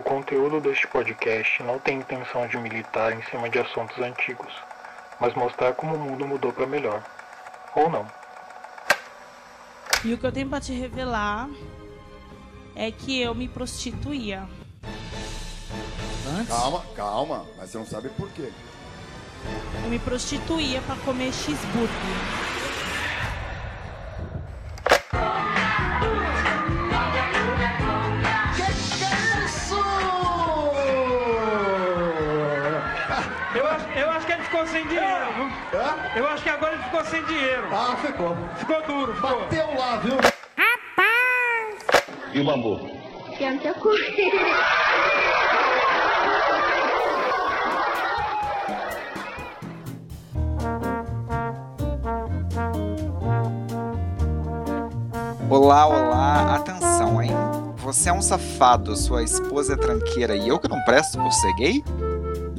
O conteúdo deste podcast não tem intenção de militar em cima de assuntos antigos, mas mostrar como o mundo mudou para melhor. Ou não. E o que eu tenho para te revelar é que eu me prostituía. Antes? Calma, calma, mas você não sabe por quê. Eu me prostituía para comer cheeseburger. Ficou sem dinheiro, viu? Hã? Eu acho que agora ele ficou sem dinheiro. Ah, ficou. Ficou duro, ficou. Bateu lá, viu? E o bambu? Tenta curtir. Olá, olá, atenção, hein? Você é um safado, sua esposa é tranqueira e eu que não presto por ser gay?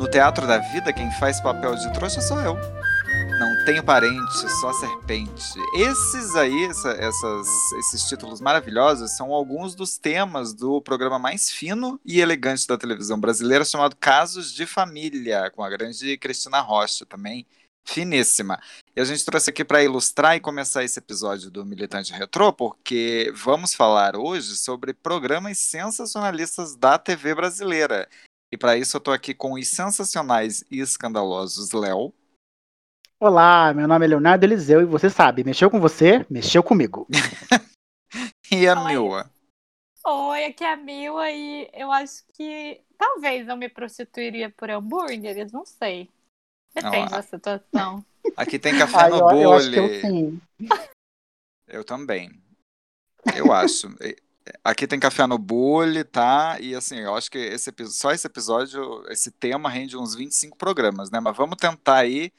No teatro da vida, quem faz papel de trouxa sou eu. Não tenho parente, só serpente. Esses aí, essa- essas, esses títulos maravilhosos, são alguns dos temas do programa mais fino e elegante da televisão brasileira, chamado Casos de Família, com a grande Cristina Rocha também. Finíssima. E a gente trouxe aqui para ilustrar e começar esse episódio do Militante Retrô, porque vamos falar hoje sobre programas sensacionalistas da TV brasileira. E para isso eu tô aqui com os sensacionais e escandalosos Léo. Olá, meu nome é Leonardo Eliseu e você sabe, mexeu com você, mexeu comigo. E a Oi. Mila. Oi, aqui é a Mila e eu acho que talvez eu me prostituiria por hambúrgueres, não sei. Depende Ah. da situação. Aqui tem café Ah, no eu, eu. Eu também. Eu acho. Aqui tem café no bule, tá? E assim, eu acho que esse, só esse episódio, esse tema rende uns 25 programas, né? Mas vamos tentar aí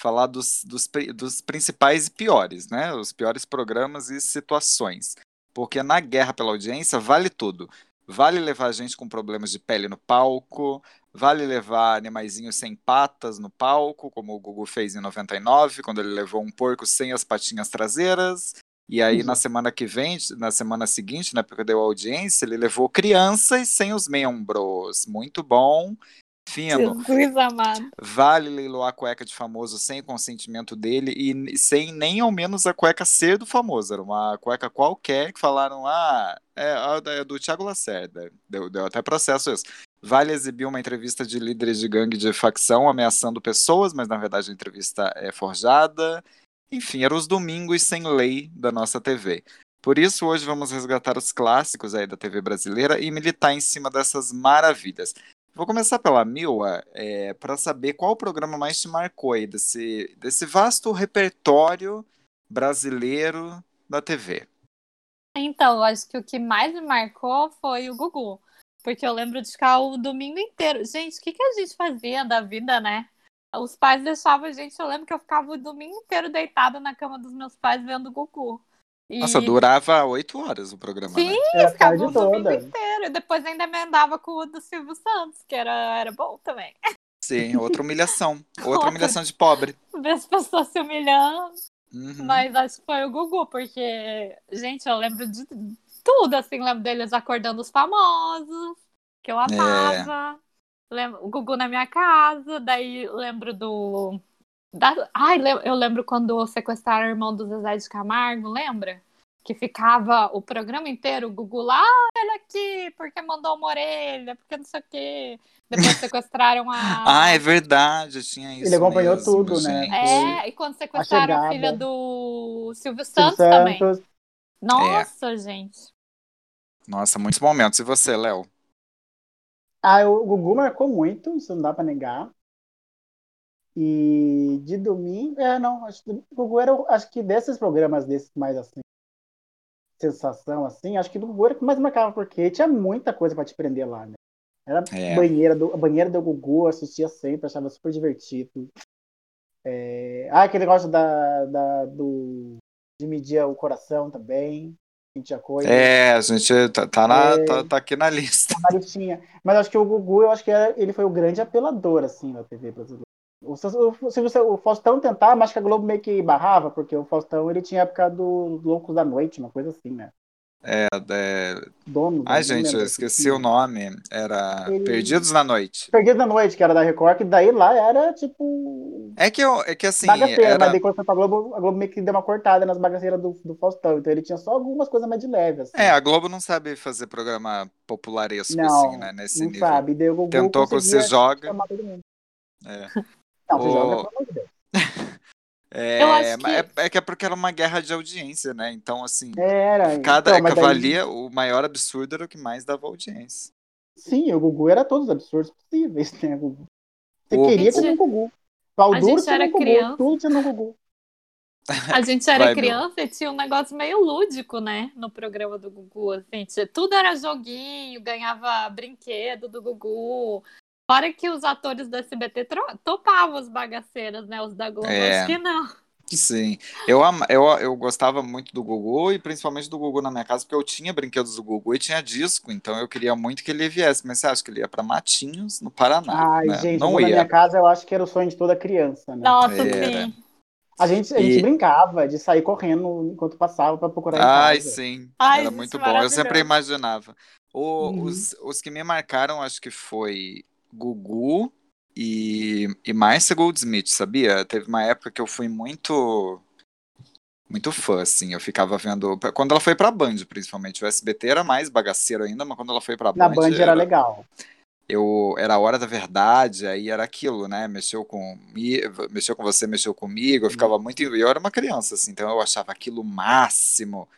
falar dos, dos, dos principais e piores, né? Os piores programas e situações. Porque na guerra pela audiência vale tudo. Vale levar gente com problemas de pele no palco, vale levar animaizinhos sem patas no palco, como o Gugu fez em 99, quando ele levou um porco sem as patinhas traseiras. E aí, na semana que vem, na semana seguinte, né, porque deu audiência, ele levou crianças sem os membros. Muito bom. Fino. Jesus amado. Vale leiloar a cueca de famoso sem o consentimento dele e sem nem ao menos a cueca ser do famoso. Era uma cueca qualquer que falaram, ah, é, é do Thiago Lacerda. Deu, deu até processo isso. Vale exibir uma entrevista de líderes de gangue de facção ameaçando pessoas, mas na verdade a entrevista é forjada. Enfim, eram os domingos sem lei da nossa TV. Por isso, hoje vamos resgatar os clássicos aí da TV brasileira e militar em cima dessas maravilhas. Vou começar pela Mila, é, para saber qual o programa mais te marcou aí desse, desse vasto repertório brasileiro da TV. Então, acho que o que mais me marcou foi o Gugu. Porque eu lembro de ficar o domingo inteiro. Gente, o que, que a gente fazia da vida, né? Os pais deixavam a gente. Eu lembro que eu ficava o domingo inteiro deitada na cama dos meus pais vendo o Gugu. E... Nossa, durava oito horas o programa, Sim, né? É a ficava tarde o domingo toda. inteiro. E depois ainda emendava com o do Silvio Santos, que era, era bom também. Sim, outra humilhação. Outra humilhação de pobre. Ver as pessoas se humilhando. Uhum. Mas acho que foi o Gugu, porque, gente, eu lembro de tudo, assim, lembro deles acordando os famosos, que eu amava. Lembro, o Gugu na minha casa, daí lembro do. Da, ai, eu lembro quando sequestraram o irmão do Zezé de Camargo, lembra? Que ficava o programa inteiro, o Gugu lá, ah, ele aqui, porque mandou uma orelha, porque não sei o quê. Depois sequestraram a. Ah, é verdade, tinha isso. Ele acompanhou mesmo, tudo, né? gente. É, e quando sequestraram a chegada. filha do Silvio Silvio Santos também. Santos. Nossa, gente. Nossa, muitos momentos. E você, Léo? Ah, o Gugu marcou muito, isso não dá pra negar. E de domingo, é, não, acho que o Gugu era, o- acho que desses programas desses mais assim, sensação assim, acho que do Gugu era o que mais marcava, porque tinha muita coisa pra te prender lá, né? Era É. banheira do, a banheira do Gugu, assistia sempre, achava super divertido. É, ah, aquele negócio da, da, do, de medir o coração também, É, a gente tá, tá, na- É. tá- tá aqui na lista. a listinha. Mas acho que o Gugu, eu acho que era- ele foi o grande apelador, assim, da TV brasileira. O, se você, o Faustão tentava, mas acho que a Globo meio que barrava, porque o Faustão ele tinha a época do Loucos da Noite, uma coisa assim, né? É, é... Dono. Ai, gente, eu desse esqueci o nome. Era Ele- Perdidos na Noite. Perdido da Noite, que era da Record, que daí lá era tipo. É que, eu, é que assim, bagaceira, era... mas daí quando foi pra Globo, a Globo meio que deu uma cortada nas bagaceiras do, do Faustão. Então ele tinha só algumas coisas mais de leve, assim. É, a Globo não sabe fazer programa popularesco não, assim, né? Nesse não nível. sabe. Daí Tentou conseguia Se Joga. É. Não, O- joga, pelo amor de Deus. É, Eu acho mas que- é, é que é porque era uma guerra de audiência, né? Então, assim, Era. cada então, mas daí- cavalia, o maior absurdo era o que mais dava audiência. Sim, o Gugu era todos os absurdos possíveis, né, Gugu? Você O- queria Gente, ter um Gugu. Pau a duro gente tinha era um Gugu, criança. tudo tinha no Gugu. A gente era Vai, meu. criança e tinha um negócio meio lúdico, né? No programa do Gugu. Assim, tudo era joguinho, ganhava brinquedo do Gugu. Fora que os atores do SBT topavam os bagaceiras, né? Os da Globo, É. acho que não. Sim, eu, am- eu, eu gostava muito do Gugu e principalmente do Gugu na minha casa, porque eu tinha brinquedos do Gugu e tinha disco, então eu queria muito que ele viesse. Mas você acha que ele ia pra Matinhos, no Paraná? Ai, né? gente, Não Gugu na ia. minha casa eu acho que era o sonho de toda criança, né? Nossa, Era. sim. A gente, a E- gente brincava de sair correndo enquanto passava pra procurar Ai, casa. sim, Ai, era gente, muito bom. Eu sempre imaginava. O- Uhum. os, os que me marcaram, acho que foi Gugu e, e Márcia Goldsmith, sabia? Teve uma época que eu fui muito muito fã, assim. Eu ficava vendo. Quando ela foi pra Band, principalmente. O SBT era mais bagaceiro ainda, mas quando ela foi pra Na Band. Band era legal. eu era a hora da verdade, aí era aquilo, né? Mexeu com mexeu com você, mexeu comigo, eu ficava muito. Eu era uma criança, assim, então eu achava aquilo máximo.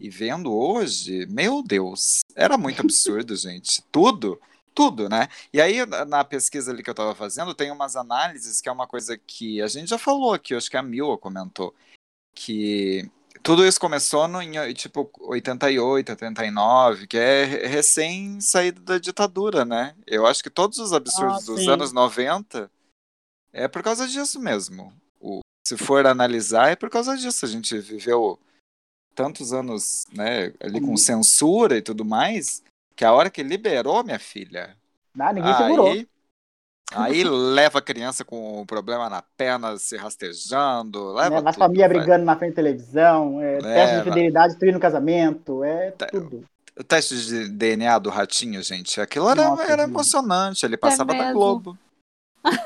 E vendo hoje, meu Deus, era muito absurdo, gente. Tudo, tudo, né? E aí, na pesquisa ali que eu tava fazendo, tem umas análises que é uma coisa que a gente já falou aqui, acho que a Mila comentou, que tudo isso começou no, em, tipo, 88, 89, que é re- recém saída da ditadura, né? Eu acho que todos os absurdos Ah, dos anos 90 é por causa disso mesmo. O, se for analisar, é por causa disso. A gente viveu tantos anos, né, ali com censura e tudo mais, que a hora que liberou, minha filha, Ah, ninguém segurou. aí, aí leva a criança com um problema na perna, se rastejando, leva Né? As tudo, famílias vai. brigando na frente da televisão, é, teste de fidelidade, trio no casamento, é tudo. O teste de DNA do ratinho, gente, aquilo era, Nossa, era emocionante. Ele passava na mesmo. Globo.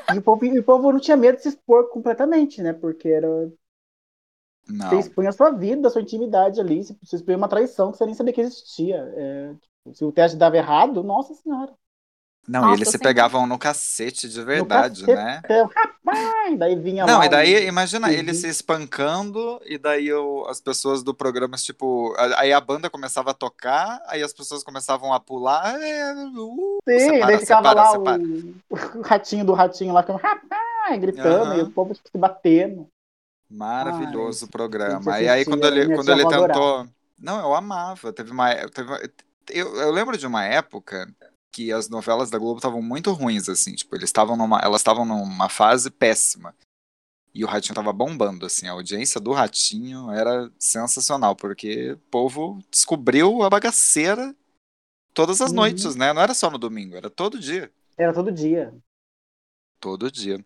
E o, povo, e o povo não tinha medo de se expor completamente, né? Porque era, você Não. expunha a sua vida, a sua intimidade ali, você você expunha uma traição que você nem sabia que existia. É, se o teste dava errado, nossa senhora. Não, Nossa, e eles se sim. pegavam no cacete de verdade, cacete. né? Então, rapaz, daí vinha Não, lá e daí, um- imagina, Uhum. ele se espancando, e daí o- as pessoas do programa, tipo, aí a banda começava a tocar, aí as pessoas começavam a pular, é, uh, Sim, separa, daí ficava separa, lá separa. O, o ratinho do ratinho lá, ficando, rapaz, gritando, Aham. e o povo se batendo. Maravilhoso Ai, o programa. E aí quando ele, quando ele tentou. Não, eu amava. Teve uma. Teve... Eu, eu lembro de uma época que as novelas da Globo estavam muito ruins, assim, tipo, eles estavam numa. Elas estavam numa fase péssima. E o Ratinho tava bombando, assim, a audiência do Ratinho era sensacional, porque o povo descobriu a bagaceira todas as Uhum. noites, né? Não era só no domingo, era todo dia. Era todo dia. Todo dia.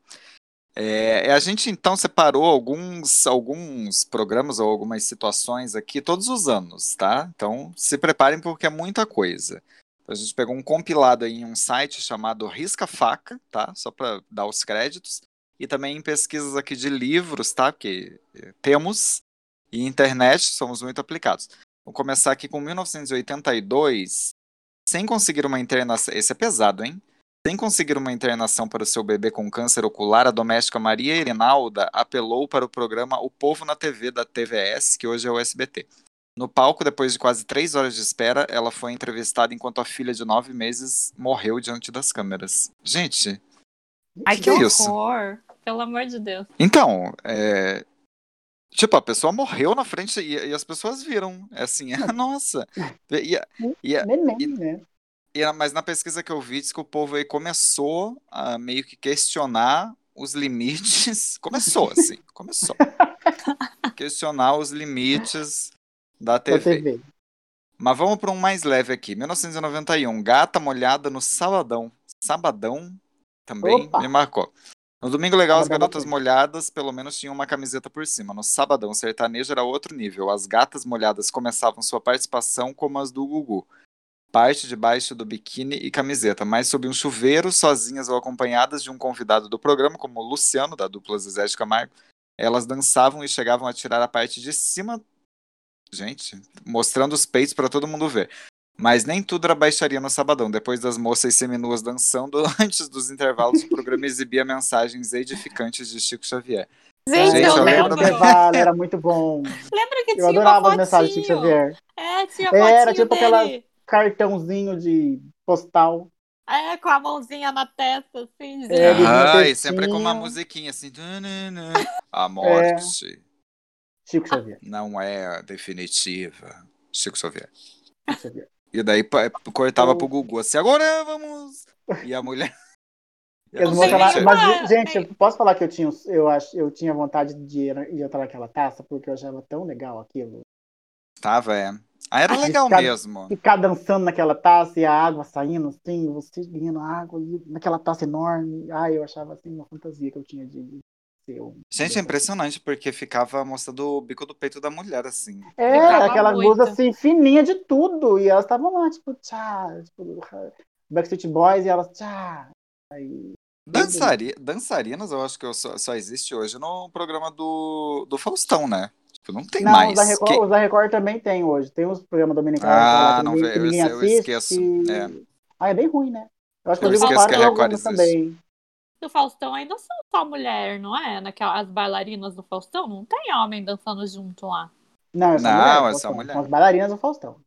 É, a gente então separou alguns, alguns programas ou algumas situações aqui todos os anos, tá? Então se preparem porque é muita coisa. A gente pegou um compilado aí em um site chamado Risca Faca, tá? Só para dar os créditos. E também em pesquisas aqui de livros, tá? Que eh, temos. E internet, somos muito aplicados. Vou começar aqui com 1982. Sem conseguir uma internação. Esse é pesado, hein? Sem conseguir uma internação para o seu bebê com câncer ocular, a doméstica Maria Irinalda apelou para o programa O Povo na TV da TVS, que hoje é o SBT. No palco, depois de quase três horas de espera, ela foi entrevistada enquanto a filha de nove meses morreu diante das câmeras. Gente, Ai, Que que, que é isso? horror. Pelo amor de Deus. então, é... Tipo, a pessoa morreu na frente e, e as pessoas viram. É assim, nossa. E, e- e- e- né? E, mas na pesquisa que eu vi, diz que o povo aí começou a meio que questionar os limites. Começou, assim, começou. questionar os limites da Da TV. TV. Mas vamos para um mais leve aqui. 1991, Gata Molhada no Sabadão. Sabadão também Opa. me marcou. No Domingo Legal, as garotas molhadas pelo menos tinham uma camiseta por cima. No Sabadão, sertanejo era outro nível. As gatas molhadas começavam sua participação como as do Gugu. Parte debaixo do biquíni e camiseta, mas sob um chuveiro, sozinhas ou acompanhadas de um convidado do programa, como o Luciano, da dupla Zezé de Camargo. Elas dançavam e chegavam a tirar a parte de cima. Gente, mostrando os peitos para todo mundo ver. Mas nem tudo era baixaria no sabadão. Depois das moças seminuas dançando, antes dos intervalos, o programa exibia mensagens edificantes de Chico Xavier. Gente, Gente, eu eu lembro intervalo, era muito bom. Lembra que Eu tinha adorava uma as mensagens de Chico? Xavier. É, tinha Era, tipo dele. Cartãozinho de postal. É, com a mãozinha na testa, assim, gente. É, Ah, e sempre com uma musiquinha assim. A morte Chico Xavier. não é definitiva. Chico Xavier. Chico Xavier. E daí cortava Eu- pro Gugu assim, agora vamos. E a mulher. E as Não sei, lá- gente. mas, Ah, gente, eu posso falar que eu tinha, eu acho, eu tinha vontade de ir, de entrar naquela taça, porque eu achava tão legal aquilo. Tava, é. Ah, era Ah, legal cada- mesmo. Ficar dançando naquela taça e a água saindo assim, você ganhando água e naquela taça enorme. Ai, eu achava assim uma fantasia que eu tinha de, de ser um. Gente, é impressionante, porque ficava mostrando o bico do peito da mulher, assim. É, Ficava aquela muito. blusa assim, fininha de tudo. E elas estavam lá, tipo, tchá, tipo, Backstreet Boys e elas, tchá. Aí, Dançari... Dançarinas, eu acho que eu só, só existe hoje no programa do, do Faustão, né? Tipo, não tem não, mais. os da, Record, Quem- os da Record também tem hoje. Tem os programas dominicanos Ah, lá, não que ninguém, que ninguém eu assiste. esqueço, é. Ah, é bem ruim, né? Eu acho que Eu eu esqueço que para a e Record existe. também. Do Faustão aí não são só mulher, não é? Naquela, as bailarinas do Faustão não tem homem dançando junto lá. Não, é só Não, mulher. é só mulher. São as bailarinas do Faustão.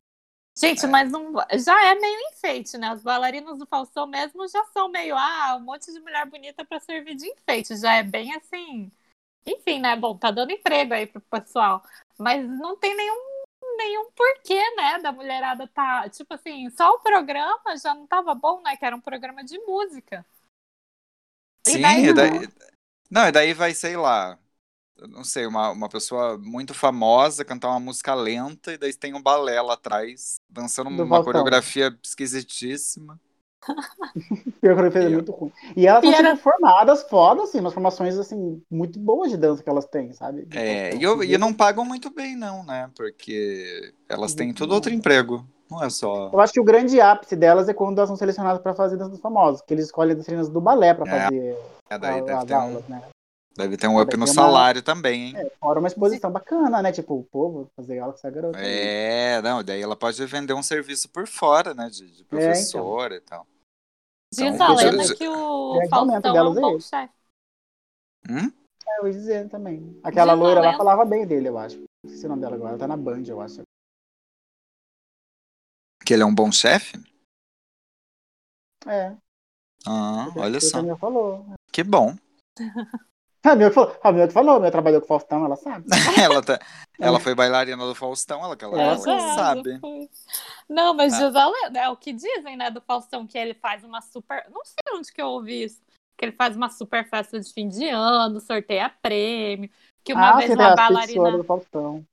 Gente, mas não, já é meio enfeite, né? As bailarinas do Faustão mesmo já são meio, ah, um monte de mulher bonita pra servir de enfeite. Já é bem assim. Enfim, né? Bom, tá dando emprego aí pro pessoal. Mas não tem nenhum, nenhum porquê, né? Da mulherada tá. Tipo assim, só o programa já não tava bom, né? Que era um programa de música. E Sim, daí e não. daí... Não, e daí vai, sei lá, não sei, uma, uma pessoa muito famosa cantar uma música lenta e daí tem um balé lá atrás, dançando Do uma Faustão. coreografia esquisitíssima. Fez é E- muito ruim. E elas E são era- tipo, formadas foda, assim, umas formações assim, muito boas de dança que elas têm, sabe? É, e, eu- e não pagam muito bem, não, né? Porque elas têm tudo outro emprego. Não é só. Eu acho que o grande ápice delas é quando elas são selecionadas pra fazer danças famosas, que eles escolhem dançarinas do balé pra É, fazer É, daí a- deve as ter, um, aulas, né? Deve ter um up no uma- salário também, hein? É, fora uma exposição bacana, né? Tipo, o povo fazer aula com essa garota. É, não, daí ela pode vender um serviço por fora, né? De, É, de professora e tal. Diz Então, a lenda já- que o grande momento Faustão é um é bom chefe. Hum? É, eu ia dizer também. Aquela Diz loira lá falava bem dele, eu acho. Não sei o nome dela agora, ela tá na Band, eu acho. Que ele é um bom chefe? É. Ah, olha só. Que bom. A minha que falou, a minha que falou, a minha trabalhou com o Faustão, ela sabe. ela, tá, ela foi bailarina do Faustão, ela, que ela, ela que Exato, sabe. foi. Não, mas Ah. diz a lenda, é o que dizem, né, do Faustão, que ele faz uma super. Não sei onde que eu ouvi isso. Que ele faz uma super festa de fim de ano, sorteia prêmio. Que uma ah, vez uma bailarina. do Faustão.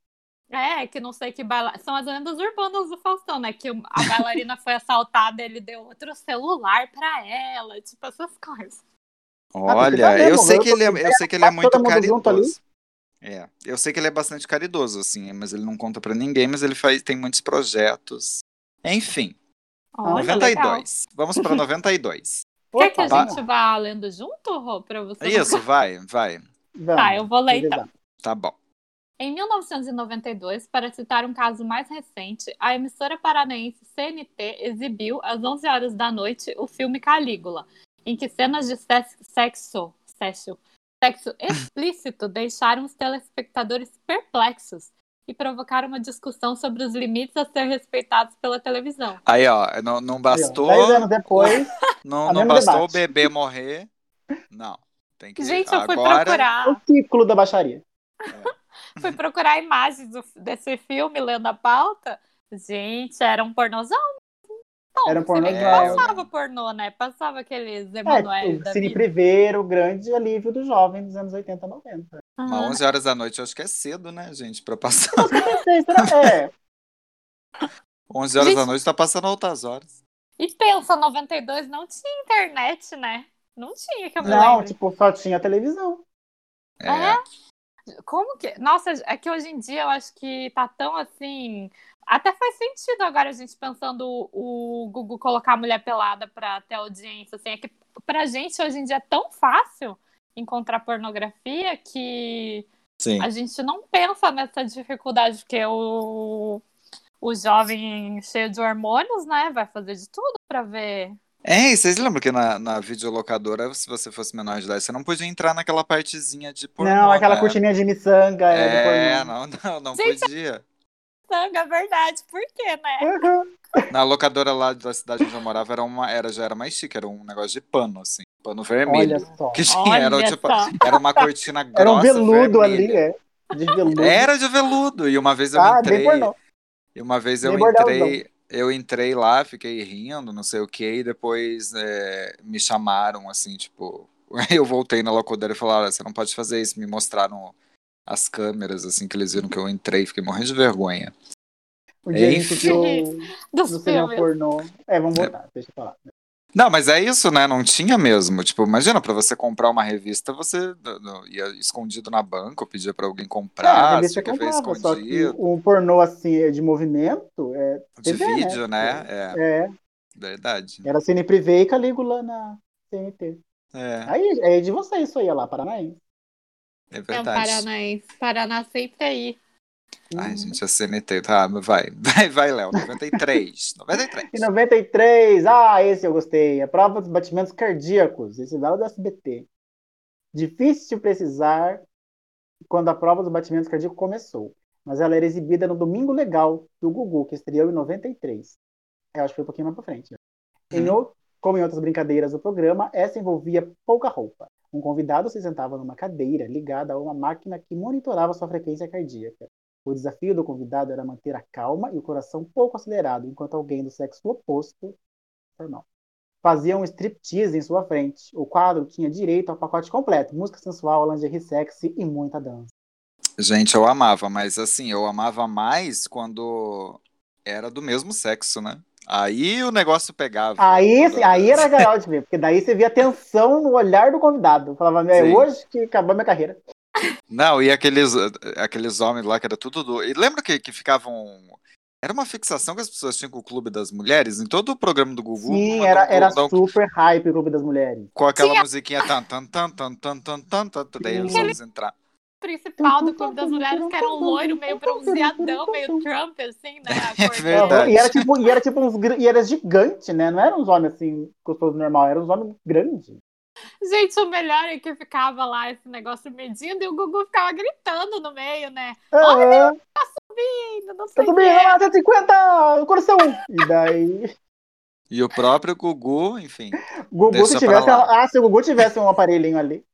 É, que não sei que baila... São as lendas urbanas do Faustão, né? Que a bailarina foi assaltada, ele deu outro celular pra ela, tipo essas coisas. Olha, tá eu mesmo, sei que ele é, eu sei que ele é muito caridoso. É, eu sei que ele é bastante caridoso, assim, mas ele não conta pra ninguém, mas ele faz, tem muitos projetos. Enfim, Olha, legal. 92. Vamos pra 92. Quer que a gente vá lendo junto, Rô, pra você? não- Isso, vai, vai. vamos, Tá, eu vou ler então. Tá bom. Em 1992, para citar um caso mais recente, a emissora paranaense CNT exibiu às 11 horas da noite o filme Calígula, em que cenas de sex- sexo, sexo, sexo explícito deixaram os telespectadores perplexos e provocaram uma discussão sobre os limites a ser respeitados pela televisão. Aí, ó, não, não Aí, ó, bastou, Dez anos depois, não, a não bastou o debate. bebê morrer. Não, tem que Gente, eu fui agora procurar, o ciclo da baixaria. fui procurar imagens do- desse filme lendo a pauta. Gente, era um pornozão. Bom, Era um pornozão. Passava pornô, né? Passava aqueles É, Emanuel o da Cine grande alívio do jovem dos anos 80 e 90. Mas Aham. 11 horas da noite eu acho que é cedo, né, gente, pra passar. É, 11 horas Gente- da noite tá passando altas horas. E pensa, 92 não tinha internet, né? Não tinha, que eu me Não, lembre. tipo, só tinha televisão. É. Como que. Nossa, é que hoje em dia eu acho que tá tão assim. Até faz sentido agora a gente pensando o o Google colocar a mulher pelada pra ter audiência. Assim, é que pra gente hoje em dia é tão fácil encontrar pornografia que Sim. a gente não pensa nessa dificuldade, porque o, o jovem cheio de hormônios, né, vai fazer de tudo pra ver. É, e vocês lembram que na, na videolocadora, se você fosse menor de idade, você não podia entrar naquela partezinha de pornô, não, aquela né? cortininha de miçanga. É, É, não, não, não Gente, podia. Sanga, é verdade, por quê, né? Uhum. Na locadora lá da cidade onde eu morava era uma, era, já era mais chique, era um negócio de pano, assim, pano vermelho. Olha só. Que tinha, era, tipo, só. era uma cortina grossa. Era um veludo ali, vermelha. é. De veludo. Era de veludo. E uma vez eu Ah, entrei. E uma vez eu Bem entrei, eu entrei lá, fiquei rindo, não sei o que, e depois é, me chamaram, assim, tipo. Eu voltei na locadora e falaram: "Olha, você não pode fazer isso. Me mostraram as câmeras, assim, que eles viram que eu entrei, fiquei morrendo de vergonha. Gente Enfim. Dos no cinema filmes. pornô. É, vamos voltar, deixa eu falar. Não, mas é isso, né? Não tinha mesmo. Tipo, imagina, pra você comprar uma revista, você ia escondido na banca, ou pedia pra alguém É, a comprar, revista que comprava, só que escondido. um pornô assim de movimento é, De TV, né? vídeo, né? É, é, verdade. era Cine Privé e Calígula na CNT. É, Aí é de você isso aí, olha lá, Paranaense. É É um verdade. paranaense. Paraná sempre aí. Ai, gente, a CNT, tá, vai, vai, vai, Léo, 93, 93. Em 93, ah, esse eu gostei. A prova dos batimentos cardíacos, esse dado do SBT. Difícil de precisar quando a prova dos batimentos cardíacos começou, mas ela era exibida no Domingo Legal do Gugu, que estreou em 93. Eu acho que foi um pouquinho mais pra frente. né? Em o- como em outras brincadeiras do programa, essa envolvia pouca roupa. Um convidado se sentava numa cadeira ligada a uma máquina que monitorava sua frequência cardíaca. O desafio do convidado era manter a calma e o coração pouco acelerado, enquanto alguém do sexo oposto normal, fazia um striptease em sua frente. O quadro tinha direito ao pacote completo: música sensual, lingerie sexy e muita dança. Gente, eu amava, mas assim, eu amava mais quando era do mesmo sexo, né? Aí o negócio pegava. Aí, aí era legal de ver, porque daí você via a tensão no olhar do convidado. Falava, é hoje que acabou minha carreira. Não, e aqueles, aqueles homens lá que era tudo. Do... E lembra que, que ficavam. Era uma fixação que as pessoas tinham com o Clube das Mulheres? Em todo o programa do Gugu. Sim, era, era um... super hype o Clube das Mulheres. Com aquela Sim, musiquinha. Tan, tan, tan, tan, tan, tan, tan, tan, daí eles vão entrar principal do Clube das Mulheres, que era um loiro meio bronzeadão, meio Trump, assim, né? É verdade. E era tipo, e era tipo uns e era gigante, né? Não eram uns homens assim, gostoso normal, eram uns homens grandes. Gente, o melhor é que ficava lá esse negócio medindo e o Gugu ficava gritando no meio, né? Ah, Subindo, não tá sei o subindo lá, 150, coração. E daí, E o próprio Gugu, enfim. Gugu, se tivesse, ah, se o Gugu tivesse um aparelhinho ali,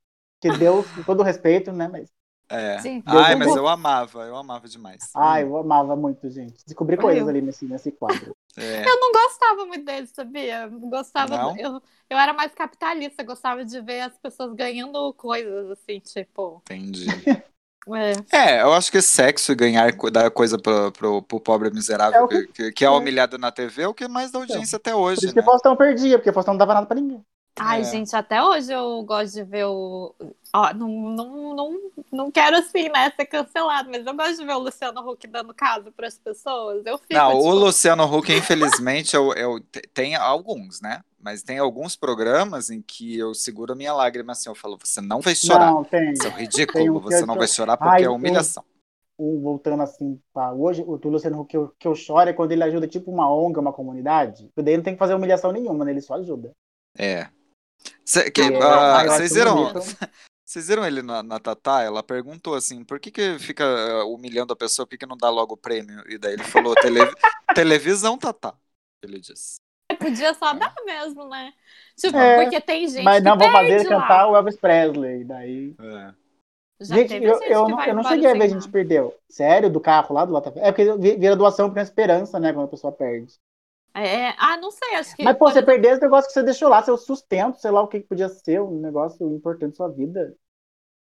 que Deus, com todo respeito, né? Mas, É. Sim. Ai, mas eu amava, eu amava demais. ai, eu amava muito, gente. Descobri coisas ali nesse, nesse quadro. É. Eu não gostava muito dele, sabia? Eu Gostava. Não? Eu, eu era mais capitalista, gostava de ver as pessoas ganhando coisas, assim, tipo. Entendi. É. É, eu acho que sexo e ganhar dar coisa pro, pro, pro pobre miserável É o que, que- que, que é humilhado na TV é o que mais dá audiência até Por hoje, isso que né? Faustão perdia, porque Faustão não dava nada pra ninguém. Ai, É. gente, até hoje eu gosto de ver o. Ó, não, não, não, não quero assim, né, ser cancelado, mas eu gosto de ver o Luciano Huck dando caso para as pessoas. Eu fico. Não, tipo, o Luciano Huck, infelizmente, eu, eu- te- tem alguns, né? Mas tem alguns programas em que eu seguro a minha lágrima assim, eu falo, você não vai chorar. Não, tem. Isso é Tem ridículo, um você eu não vai chorar porque Ai, é humilhação. Um, voltando assim pra hoje, o do Luciano Huck que eu, que eu choro é quando ele ajuda tipo uma ONG, uma comunidade. Daí não tem que fazer humilhação nenhuma, né? Ele só ajuda. É. Cê- que- É, ah, Vocês viram, vocês viram ele na, na Tatá? Ela perguntou assim, por que que fica ah, humilhando a pessoa, por que que não dá logo o prêmio? E daí ele falou, "Tele- televisão Tatá, ele disse. Podia só dar mesmo, né? Tipo, É, porque tem gente Mas não que vou fazer ele lá. cantar o Elvis Presley. Daí. É. Já gente, eu, gente eu que não, eu não cheguei a ver, a gente perdeu. Sério, do carro lá do Lata É porque vi- vira doação pra esperança, né? Quando a pessoa perde. É, ah, não sei, acho que. Mas, pô, por você perdeu esse negócio que você deixou lá, seu sustento, sei lá o que que podia ser, um negócio importante da sua vida.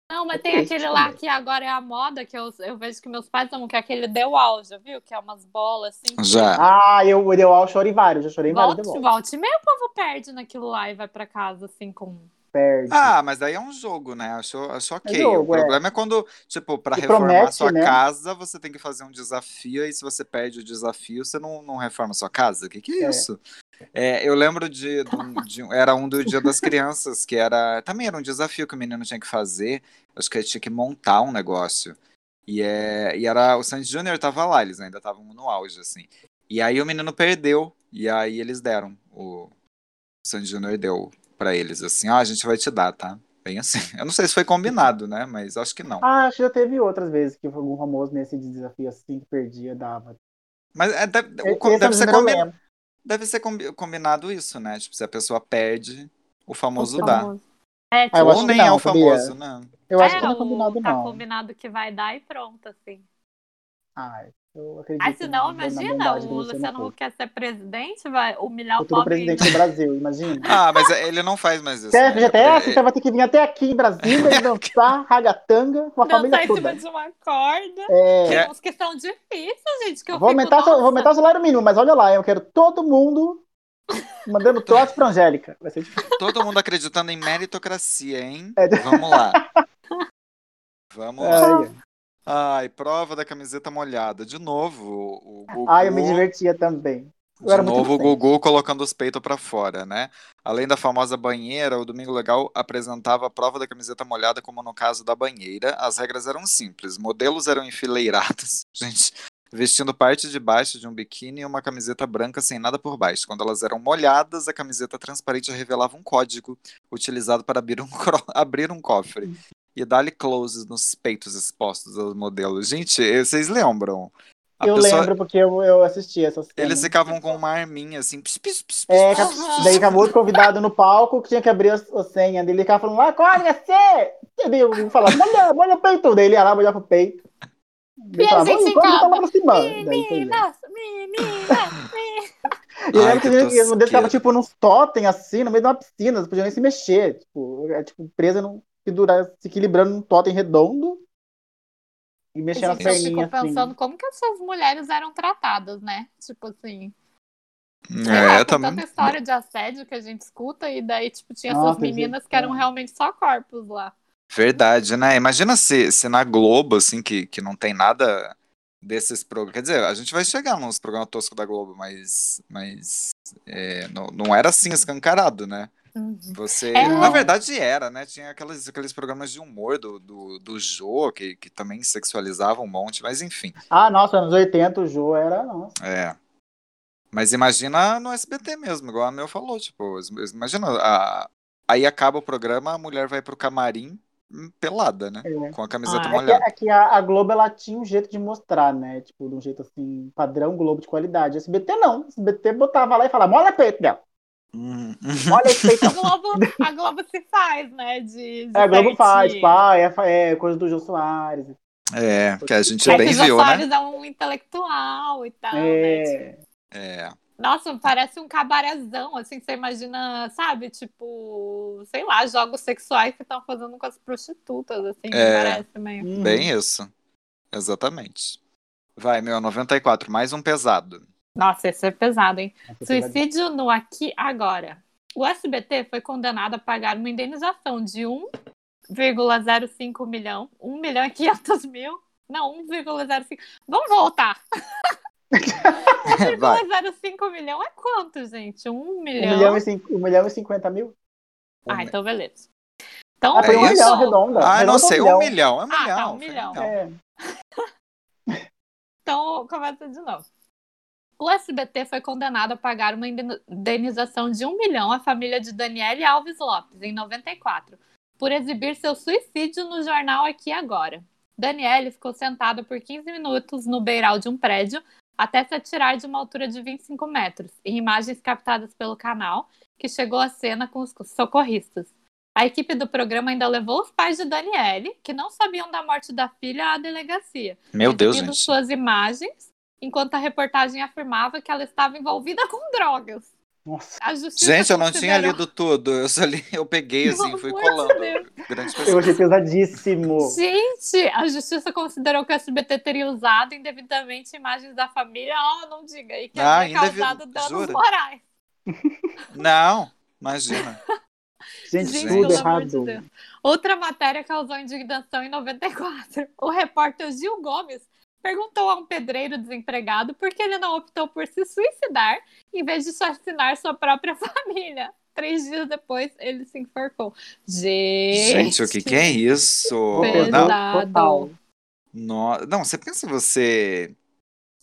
Não, mas É tem triste aquele lá também. que agora é a moda, que eu, eu vejo que meus pais amam, que é aquele The Wall, já viu? Que é umas bolas assim. Já. Ah, eu, eu, eu chorei vários, já chorei vários Volte, volta. volte e meio o povo perde naquilo lá e vai pra casa, assim, com perde. Ah, mas daí é um jogo, né? Acho, acho ok. jogo, o é. problema é, quando, tipo, pra E reformar promete, sua né? casa, você tem que fazer um desafio, e se você perde o desafio, você não, não reforma sua casa. O que, que é, É. isso? É, eu lembro de, de um- de Era um do Dia das Crianças, que era. Também era um desafio que o menino tinha que fazer. Acho que ele tinha que montar um negócio. E, é, e era. O Sandy Júnior tava lá, eles ainda estavam no auge, assim. E aí o menino perdeu. E aí eles deram. O Sandy Júnior deu pra eles, assim, ó, a gente vai te dar, tá? Bem assim. Eu não sei se foi combinado, né? Mas acho que não. Ah, acho que já teve outras vezes que algum famoso nesse desafio assim que perdia dava. Mas é, deve, o- deve, ser eu combi- lembro. deve ser combi- combinado isso, né? Tipo, se a pessoa perde, o famoso O dá. É, Ah, tipo, acho Ou nem é não, o sabia? famoso, né? Eu acho é, que não é o- combinado, tá não. combinado que vai dar e pronto, assim. Ah, eu acredito. Aí, se não, na- na imagina, o Luciano Huck. Quer ser presidente, vai humilhar o pobre. presidente do Brasil, imagina. Ah, mas ele não faz mais isso. Chefe né? GTS, Ele- você vai ter que vir até aqui em Brasília e dançar ragatanga com a Dançar família em cima toda. de uma corda. É, Tem É. uns que são difíceis, gente, que eu vou, fico, aumentar, nossa, vou aumentar o salário mínimo, mas olha lá, eu quero todo mundo mandando trote pra Angélica. Vai ser difícil. Todo mundo acreditando em meritocracia, hein? É. Vamos lá. Vamos lá. Ai, prova da camiseta molhada. De novo, o, Gugu. ai, eu me divertia também. Eu De novo, o. Gugu colocando os peitos pra fora, né? Além da famosa banheira, o Domingo Legal apresentava a prova da camiseta molhada, como no caso da banheira. As regras eram simples: modelos eram enfileirados, gente, vestindo parte de baixo de um biquíni e uma camiseta branca sem nada por baixo. Quando elas eram molhadas, a camiseta transparente revelava um código utilizado para abrir um, abrir um cofre. E dar-lhe closes nos peitos expostos aos modelos. Gente, vocês lembram? A Eu pessoa- lembro porque eu, eu assisti essa cena. eles ficavam com uma arminha assim. Pss, pss, pss, É, daí ficava outro convidado no palco que tinha que abrir a, a senha dele. Ele ficava falando, lá, corre, você! E daí eu falava, molha, molha o peito. Daí ele ia lá, molhava o peito. Ele E falava, gente "Oi, corre, ficava, tá lá pra cima. Daí, foi isso. Meninas, meninas, E eu lembro que, que ele- deles ficava tosqueira. tipo nos totem assim, no meio de uma piscina, não podia nem se mexer. Tipo, é, tipo presa, num, pendurar, se equilibrando num totem redondo e mexendo as Gente, eu fico assim. pensando como que essas mulheres eram tratadas, né? Tipo assim, É, com também. tanta história de assédio que a gente escuta, e daí, tipo, tinha Nossa, essas meninas gente, que eram é. realmente só corpos lá. Verdade, né? Imagina se, se na Globo, assim, que, que não tem nada desses programas. Quer dizer, a gente vai chegar nos programas toscos da Globo, mas, mas é, não, não era assim escancarado, né? Você. É. Na verdade era, né? Tinha aqueles, aqueles programas de humor do, do, do Jô, que, que também sexualizavam um monte, mas enfim. Ah, nossa, anos 80 o Jô era. Nossa. É. Mas imagina no SBT mesmo, igual a Mel falou, tipo, imagina, a, aí acaba o programa, a mulher vai pro camarim hum, pelada, né? É. Com a camiseta Ah, É que, molhada. é que a, a Globo ela tinha um jeito de mostrar, né? Tipo, de um jeito assim, padrão Globo de qualidade. SBT não. SBT botava lá e falava, molha peito, Bel. Hum, esse A peitão. Globo, a Globo se faz, né? De, de É, a Globo faz, pá, é, é coisa do Jô Soares. É, que a gente É bem o viu, né? Soares é um intelectual e tal, né? Tipo, É, É. Nossa, parece um cabarezão, assim, você imagina, sabe, tipo, sei lá, jogos sexuais que estão fazendo com as prostitutas, assim, É. parece meio. Bem isso. Exatamente. Vai, meu, 94, mais um pesado. Nossa, esse é pesado, hein? Essa Suicídio no Aqui Agora. O SBT foi condenado a pagar uma indenização de 1,05 milhão, 1 milhão e 500 mil. Não, 1,05. Vamos voltar. Vai. 1,05 milhão é quanto, gente? 1 Um milhão. milhão, e cinco, um milhão e cinquenta mil? Ah, então beleza. Então, Ah, foi um É milhão, isso? redonda. Ah, não Redonda sei, um um milhão, é um Ah, milhão. tá, um foi milhão. É. Então, começa de novo. O SBT foi condenado a pagar uma inden- indenização de um milhão à família de Daniele Alves Lopes, em 94, por exibir seu suicídio no jornal Aqui Agora. Daniele ficou sentada por 15 minutos no beiral de um prédio até se atirar de uma altura de 25 metros, em imagens captadas pelo canal, que chegou à cena com os socorristas. A equipe do programa ainda levou os pais de Daniele, que não sabiam da morte da filha, à delegacia Meu Deus, gente. suas imagens, enquanto a reportagem afirmava que ela estava envolvida com drogas. Nossa, A justiça Gente, eu não tinha lido tudo. Eu só li, eu peguei assim, Pelo fui de colando. Eu achei pesadíssimo. Gente, a justiça considerou que o SBT teria usado indevidamente imagens da família. Oh, não diga aí que Ah, havia indevi- causado danos jura? morais. Não, imagina. Gente, Gente, tudo de errado. Deus. Outra matéria causou indignação em 94. O repórter Gil Gomes perguntou a um pedreiro desempregado por que ele não optou por se suicidar em vez de chacinar sua própria família. Três dias depois, ele se enforcou. Gente, Gente, o que, que é isso? Pesado. Não, Total. no- não, você pensa você.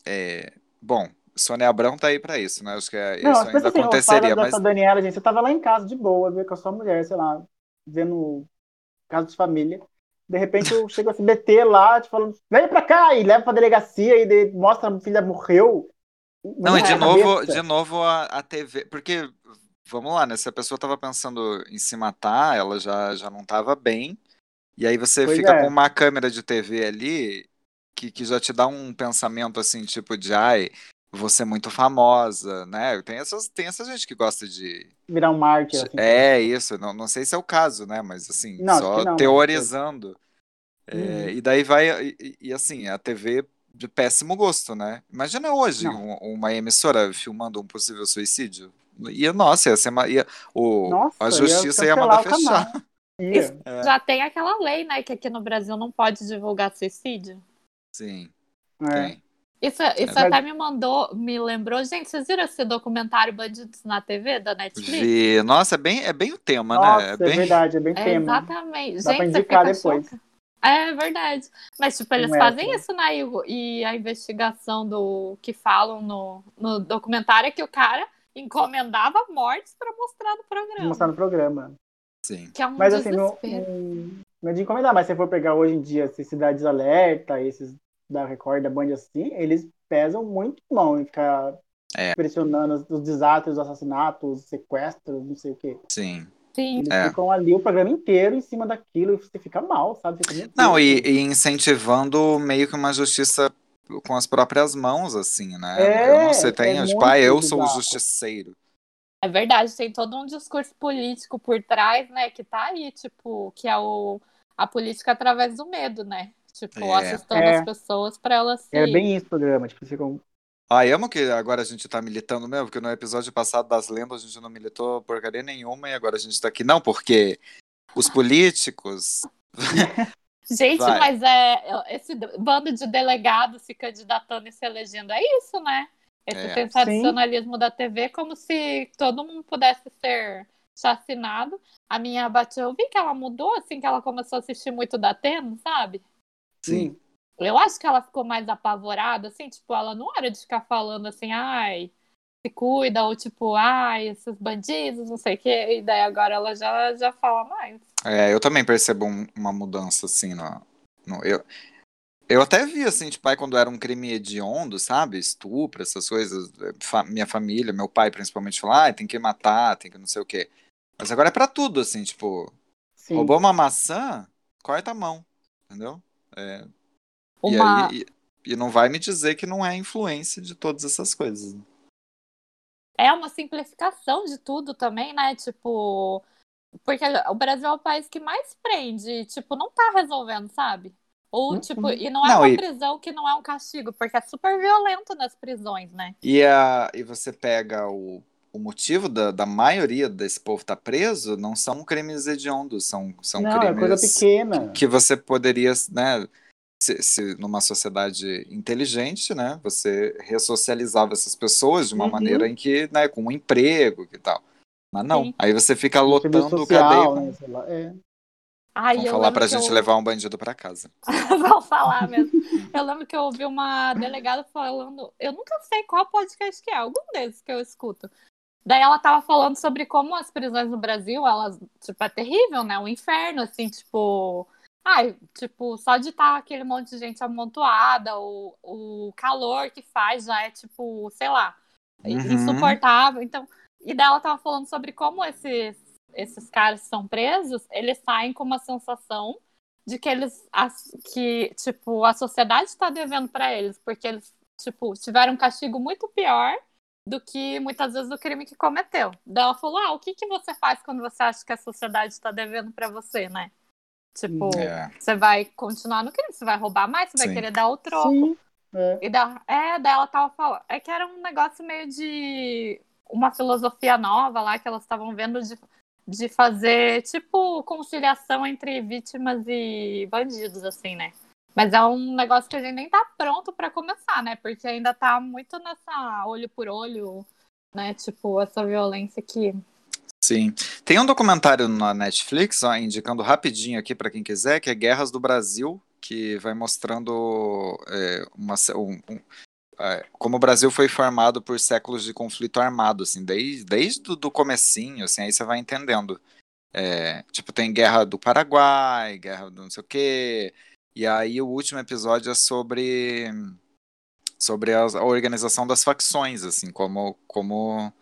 É, bom, Sônia Abrão tá aí pra isso, né? Acho que é- Não, isso ainda assim, eu aconteceria, mas dessa Daniela, gente, você tava lá em casa de boa, viu, com a sua mulher, sei lá, vendo caso de família. De repente eu chego a SBT lá, te falando, vem pra cá, e leva pra delegacia e de- mostra a filha morreu. Não, e de novo, cabeça. de novo a, a TV. Porque, vamos lá, né? Se a pessoa tava pensando em se matar, ela já, já não tava bem. E aí você Pois fica é. com uma câmera de TV ali que, que já te dá um pensamento assim, tipo de ai, você é muito famosa, né? Tem, essas, tem essa gente que gosta de. Virar um mártir. Assim, É isso, não, não sei se é o caso, né? Mas assim, Não, só não, mas- teorizando. É, Uhum. e daí vai. E, e- assim, a TV de péssimo gosto, né? Imagina hoje um- uma emissora filmando um possível suicídio. Ia, nossa, ia ser uma, ia, o, Nossa, a ia justiça ia, cancelar mandar fechar. Ia. É, já tem aquela lei, né, que aqui no Brasil não pode divulgar suicídio. sim, É. tem. Isso, isso É. até me mandou, me lembrou. Gente, vocês viram esse documentário Bandidos na TV da Netflix? Vi. Nossa, é bem, é bem o tema, Nossa, né? é, É bem, verdade, é bem É, tema. exatamente. Dá pra Gente, você indicar depois. choca. É verdade. Mas, tipo, eles Não é, fazem né? isso, né? E, e a investigação do que falam no, no documentário é que o cara encomendava mortes pra mostrar no programa. mostrar no programa. sim. Que é um Mas assim, não, desespero. não, não é de encomendar, mas se você for pegar hoje em dia esses Cidades Alerta, esses da Record, da Band assim, eles pesam muito mão em ficar É. pressionando os, os desastres, os assassinatos, os sequestros, não sei o quê. Sim. Sim. Eles É. ficam ali o programa inteiro em cima daquilo e você fica mal, sabe? Fica, Não, e, e incentivando meio que uma justiça com as próprias mãos, assim, né? É, eu não sei, tem, é tipo, ah, eu sou o justiceiro. É verdade, tem todo um discurso político por trás, né? Que tá aí, tipo, que é o, a política através do medo, né? Tipo, É. assustando É. as pessoas pra elas se. É bem isso o programa, tipo, ficam. Ah, e amo que agora a gente tá militando mesmo, porque no episódio passado das lendas a gente não militou porcaria nenhuma e agora a gente tá aqui. Não, porque os políticos. Gente, Vai. mas é esse bando de delegados se candidatando e se elegendo, é isso, né? Esse É. sensacionalismo da TV, como se todo mundo pudesse ser chacinado. A minha Bateu, eu vi que ela mudou assim que ela começou a assistir muito da Teno, sabe? Sim. Eu acho que ela ficou mais apavorada, assim, tipo, ela não era de ficar falando assim, ai, se cuida, ou tipo, ai, esses bandidos, não sei o quê, e daí agora ela já, já fala mais. É, eu também percebo um- uma mudança, assim, no, no- eu, eu até vi, assim, tipo, aí quando era um crime hediondo, sabe? Estupro, essas coisas. fa- minha família, meu pai principalmente, falar, ah, tem que matar, tem que não sei o quê. Mas agora é pra tudo, assim, tipo, Sim. roubou uma maçã, corta a mão, entendeu? É, e, Uma... aí, e, e não vai me dizer que não é influência de todas essas coisas. É uma simplificação de tudo também, né? Tipo, porque o Brasil é o país que mais prende, e, tipo, não tá resolvendo, sabe? Ou, Uhum. tipo, e não é Não, uma e- prisão que não é um castigo, porque é super violento nas prisões, né? E, a, e você pega o, o motivo da, da maioria desse povo estar preso, não são crimes hediondos, são, são não, é coisa crimes pequena. que você poderia, né, se, se numa sociedade inteligente, né, você ressocializava essas pessoas de uma Uhum. maneira em que, né, com um emprego e tal. Mas não, Sim. aí você fica lotando o cadeia. né, lá, é. Ai, Vamos eu falar pra gente eu... levar um bandido pra casa. Vão falar mesmo. Eu lembro que eu ouvi uma delegada falando, eu nunca sei qual podcast que é, algum desses que eu escuto. Daí ela tava falando sobre como as prisões no Brasil, elas, tipo, é terrível, né? Um inferno, assim, tipo. Ai, tipo, só de estar aquele monte de gente amontoada, o, o calor que faz já é, tipo, sei lá, Uhum. insuportável. Então, e daí ela tava falando sobre como esses, esses caras que são presos, eles saem com uma sensação de que eles que tipo a sociedade está devendo para eles porque eles tipo tiveram um castigo muito pior do que muitas vezes o crime que cometeu. Daí ela falou: "Ah, o que que você faz quando você acha que a sociedade está devendo para você, né? Tipo, É. você vai continuar no crime, você vai roubar mais, você vai Sim. querer dar o troco. Sim. É. E da, é, daí ela tava falando. É que era um negócio meio de uma filosofia nova lá que elas estavam vendo de, de fazer, tipo, conciliação entre vítimas e bandidos, assim, né? Mas é um negócio que a gente nem tá pronto para começar, né? Porque ainda tá muito nessa olho por olho, né? Tipo, essa violência que. Sim. Tem um documentário na Netflix, ó, indicando rapidinho aqui para quem quiser, que é Guerras do Brasil, que vai mostrando é, uma, um, um, é, como o Brasil foi formado por séculos de conflito armado, assim, desde, desde do comecinho, assim, aí você vai entendendo. É, tipo, tem guerra do Paraguai, guerra do não sei o quê, e aí o último episódio é sobre sobre a, a organização das facções, assim, como como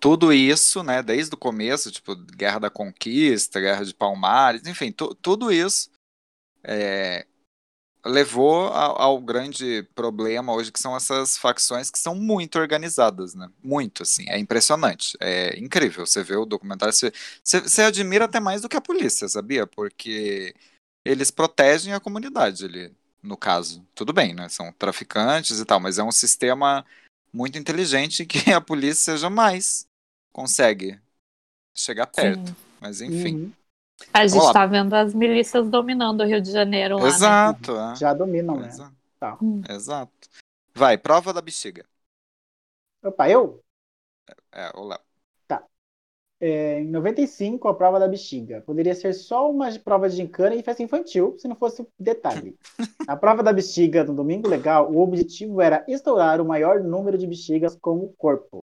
tudo isso, né, desde o começo, tipo, Guerra da Conquista, Guerra de Palmares, enfim, tu, tudo isso é, levou ao, ao, grande problema hoje, que são essas facções que são muito organizadas, né? Muito, assim, é impressionante, é incrível. Você vê o documentário, você, você, você admira até mais do que a polícia, sabia? Porque eles protegem a comunidade ali, no caso. Tudo bem, né? São traficantes e tal, mas é um sistema muito inteligente que a polícia jamais consegue chegar perto. Sim. Mas enfim. Uhum. A gente está vendo as milícias dominando o Rio de Janeiro lá. Né? Exato. Né? Já dominam, né? Exato. Tá. Hum. Exato. Vai, prova da bexiga. Opa, eu? É, o Léo. É, em 95, a prova da bexiga. Poderia ser só uma prova de gincana e festa infantil, se não fosse detalhe. a prova da bexiga no Domingo Legal, o objetivo era estourar o maior número de bexigas com o corpo.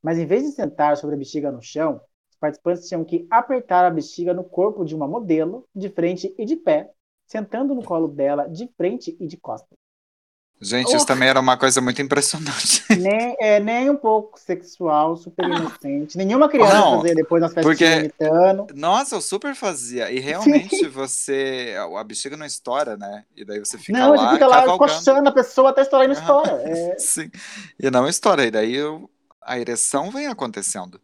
Mas em vez de sentar sobre a bexiga no chão, participantes tinham que apertar a bexiga no corpo de uma modelo, de frente e de pé, sentando no colo dela de frente e de costas. Gente, isso também era uma coisa muito impressionante. Nem, é, nem um pouco sexual, super inocente. Nenhuma criança não, fazia depois nas festas porque, imitando. Nossa, eu super fazia. E realmente Sim. você. A bexiga não estoura, né? E daí você fica não, lá. Não, você fica lá coçando a pessoa até estourar e não estoura. É... Sim. E não estoura. E daí eu, a ereção vem acontecendo.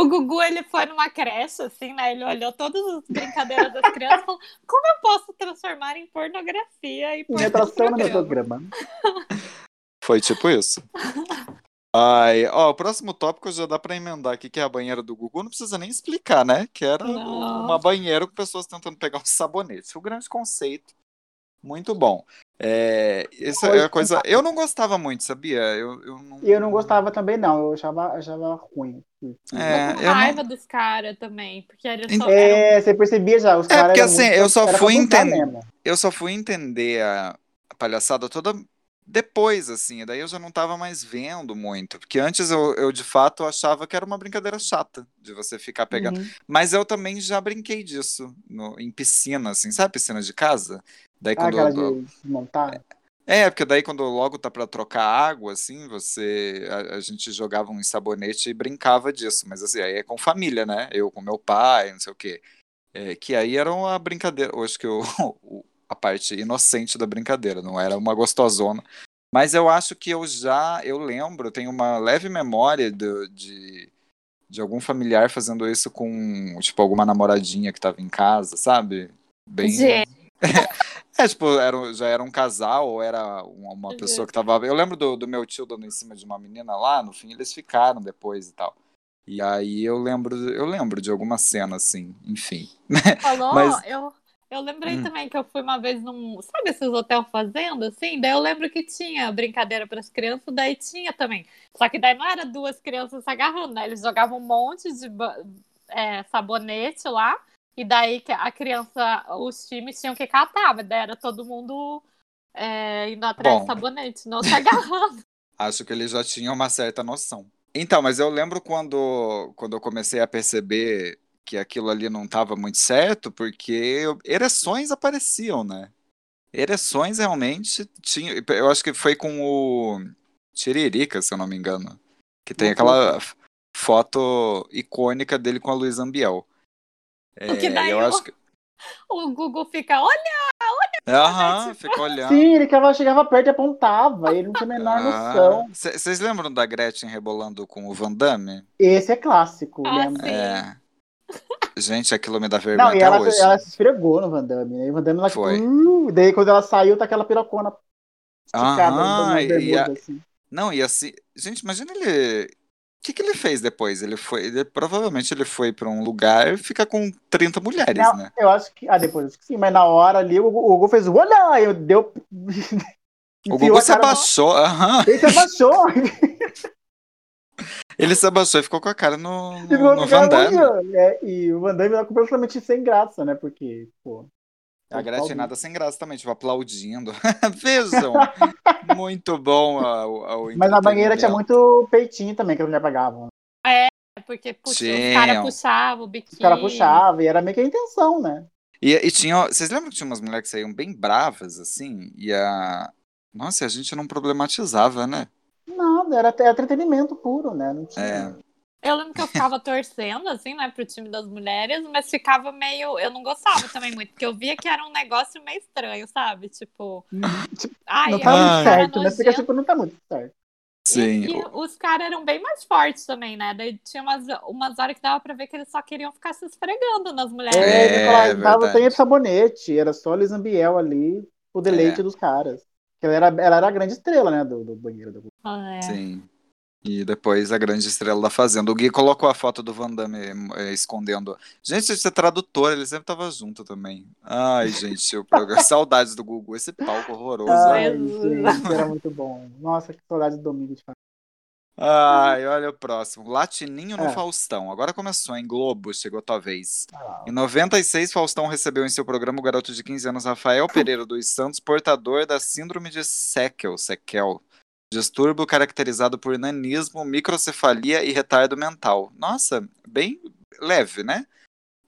O Gugu, ele foi numa creche, assim, né? Ele olhou todas as brincadeiras das crianças e falou: como eu posso transformar em pornografia e Retração no meu programa. Foi tipo isso. Ai, ó, o próximo tópico já dá pra emendar aqui, que é a banheira do Gugu. Não precisa nem explicar, né? Que era Não. uma banheira com pessoas tentando pegar um sabonete. O grande conceito. Muito bom. É, essa é a coisa. Eu não gostava muito, sabia? Eu, eu não... eu não gostava também, não. Eu achava, achava ruim. É, eu raiva não... dos caras também, porque era só. É, você percebia já, os é, porque assim, muito... eu só fui entender. Eu só fui entender a palhaçada toda depois, assim, daí eu já não tava mais vendo muito, porque antes eu, eu de fato achava que era uma brincadeira chata de você ficar pegando, uhum. mas eu também já brinquei disso no, em piscina, assim, sabe piscina de casa? Daí ah, quando eu, de montar? É, porque daí quando logo tá para trocar água, assim, você. A, a, gente jogava um sabonete e brincava disso, mas assim, aí é com família, né? Eu com meu pai, não sei o quê. É, que aí era uma brincadeira, acho que eu, a parte inocente da brincadeira, não era uma gostosona. Mas eu acho que eu já, eu lembro, tenho uma leve memória de, de, de algum familiar fazendo isso com, tipo, alguma namoradinha que tava em casa, sabe? Bem. É, tipo, era, já era um casal ou era uma pessoa que tava. Eu lembro do, do meu tio dando em cima de uma menina lá, no fim eles ficaram depois e tal. E aí eu lembro, eu lembro de alguma cena, assim, enfim. Falou, Mas... eu, eu lembrei hum. também que eu fui uma vez num. Sabe esses hotel fazenda, assim? Daí eu lembro que tinha brincadeira para as crianças, daí tinha também. Só que daí não era duas crianças se agarrando, né? Eles jogavam um monte de é, sabonete lá. E daí a criança, os times tinham que catar, mas daí era todo mundo é, indo atrás Bom, de sabonete, não se agarrando. Acho que eles já tinham uma certa noção. Então, mas eu lembro quando, quando eu comecei a perceber que aquilo ali não estava muito certo, porque ereções apareciam, né? Ereções realmente tinha. Eu acho que foi com o Tiririca, se eu não me engano. Que tem aquela foto icônica dele com a Luiz Ambiel. É, daí eu o, acho que... o Google fica, olha, olha. Aham, fica olhando. Sim, ele chegava perto e apontava, ele não tinha a menor ah, noção. Vocês lembram da Gretchen rebolando com o Van Damme? Esse é clássico, ah, lembra? É. Gente, aquilo me dá vergonha não, até ela, hoje. ela se esfregou no Van Damme, né? E o Van Damme, ela Foi. Tipo, uh, daí quando ela saiu, tá aquela pirocona esticada. Aham, e a... assim. Não, e assim... Gente, imagina ele que, que ele fez depois? Ele foi. ele- provavelmente ele foi pra um lugar e fica com 30 mulheres, Não, né? Eu acho que. Ah, depois acho que sim, mas na hora ali o o Gugu fez olha! Eu deu. O Gugu a se abaixou, aham. Ele se abaixou! Ele se abaixou e ficou com a cara no, E no, ficou no a Van Damme. olhando. É, e o Van Damme tá completamente sem graça, né? Porque, pô. A Gretchen nada sem graça também, tipo, aplaudindo. Vejam! Muito bom o, o Mas na banheira tinha muito peitinho também que as mulheres pagavam. É, porque puxa, os caras puxavam o biquíni. Os caras puxavam e era meio que a intenção, né? E, e tinha. Vocês lembram que tinha umas mulheres que saíam bem bravas, assim? E a. Nossa, e a gente não problematizava, né? Era, era entretenimento puro, né? Não tinha. É. Eu lembro que eu ficava torcendo, assim, né, pro time das mulheres, mas ficava meio. Eu não gostava também muito, porque eu via que era um negócio meio estranho, sabe? Tipo. Tipo, Ai, não é tá muito certo, né? Fica tipo, não tá muito certo. Sim. E os caras eram bem mais fortes também, né? Daí tinha umas, umas horas que dava pra ver que eles só queriam ficar se esfregando nas mulheres. É, ele É, falava, tava verdade. sem sabonete, era só Liz Ambiel ali, o deleite É. dos caras. Que Ela era, ela era a grande estrela, né, do, do banheiro. Do... É. Sim. E depois a grande estrela da Fazenda. O Gui colocou a foto do Van Damme eh, escondendo. Gente, esse é tradutor, ele sempre tava junto também. Ai, gente, eu programa... saudades do Google. Esse palco horroroso. Ai, gente, era muito bom. Nossa, que saudade do domingo de família. Ai, olha o próximo. Latininho no É. Faustão. Agora começou, em Globo, chegou a tua vez. Ah, Em 96, Faustão recebeu em seu programa o garoto de 15 anos Rafael Pereira dos Santos, portador da síndrome de Sequel, Sequel, distúrbio caracterizado por nanismo, microcefalia e retardo mental. Nossa, bem leve, né?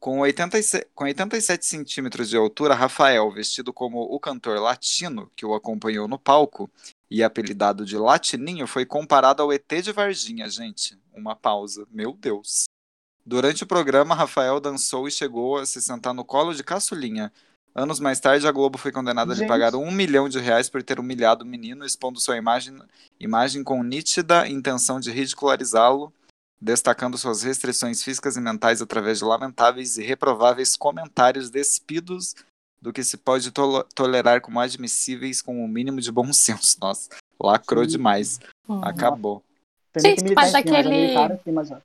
Com 87, com 87 centímetros de altura, Rafael, vestido como o cantor latino que o acompanhou no palco e apelidado de Latininho, foi comparado ao ET de Varginha, gente. Uma pausa. Meu Deus. Durante o programa, Rafael dançou e chegou a se sentar no colo de caçulinha. Anos mais tarde, a Globo foi condenada a lhe Gente. pagar um milhão de reais por ter humilhado o menino, expondo sua imagem, imagem com nítida intenção de ridicularizá-lo, destacando suas restrições físicas e mentais através de lamentáveis e reprováveis comentários despidos do que se pode tolo- tolerar como admissíveis com o mínimo de bom senso. Nossa, lacrou Sim. demais. Hum. Acabou. Gente, mas já aquele- já.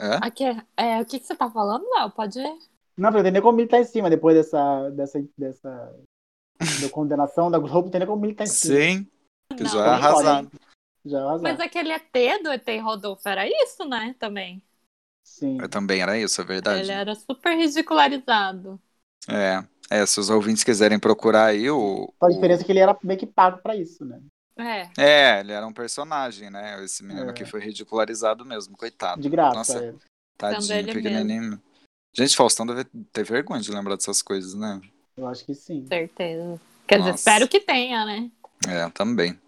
Hã? Aqui, é, o que, que você tá falando, Léo? Pode. Não, porque tem nem como militar em cima depois dessa. dessa, dessa da condenação da Globo, tem nem como militar em cima. Sim, que Não. Já é é azar. Mas aquele ET do ET Rodolfo era isso, né? Também. Sim. Eu também era isso, é verdade. Ele era super ridicularizado. É, é, se os ouvintes quiserem procurar aí o. A o- diferença é que ele era meio que pago pra isso, né? É. É, ele era um personagem, né? Esse menino É. aqui foi ridicularizado mesmo, coitado. De graça. Nossa. é. Tadinho, pequenininho. Gente, Faustão deve ter vergonha de lembrar dessas coisas, né? Eu acho que sim. Certeza. Quer dizer, Nossa. espero que tenha, né? É, também.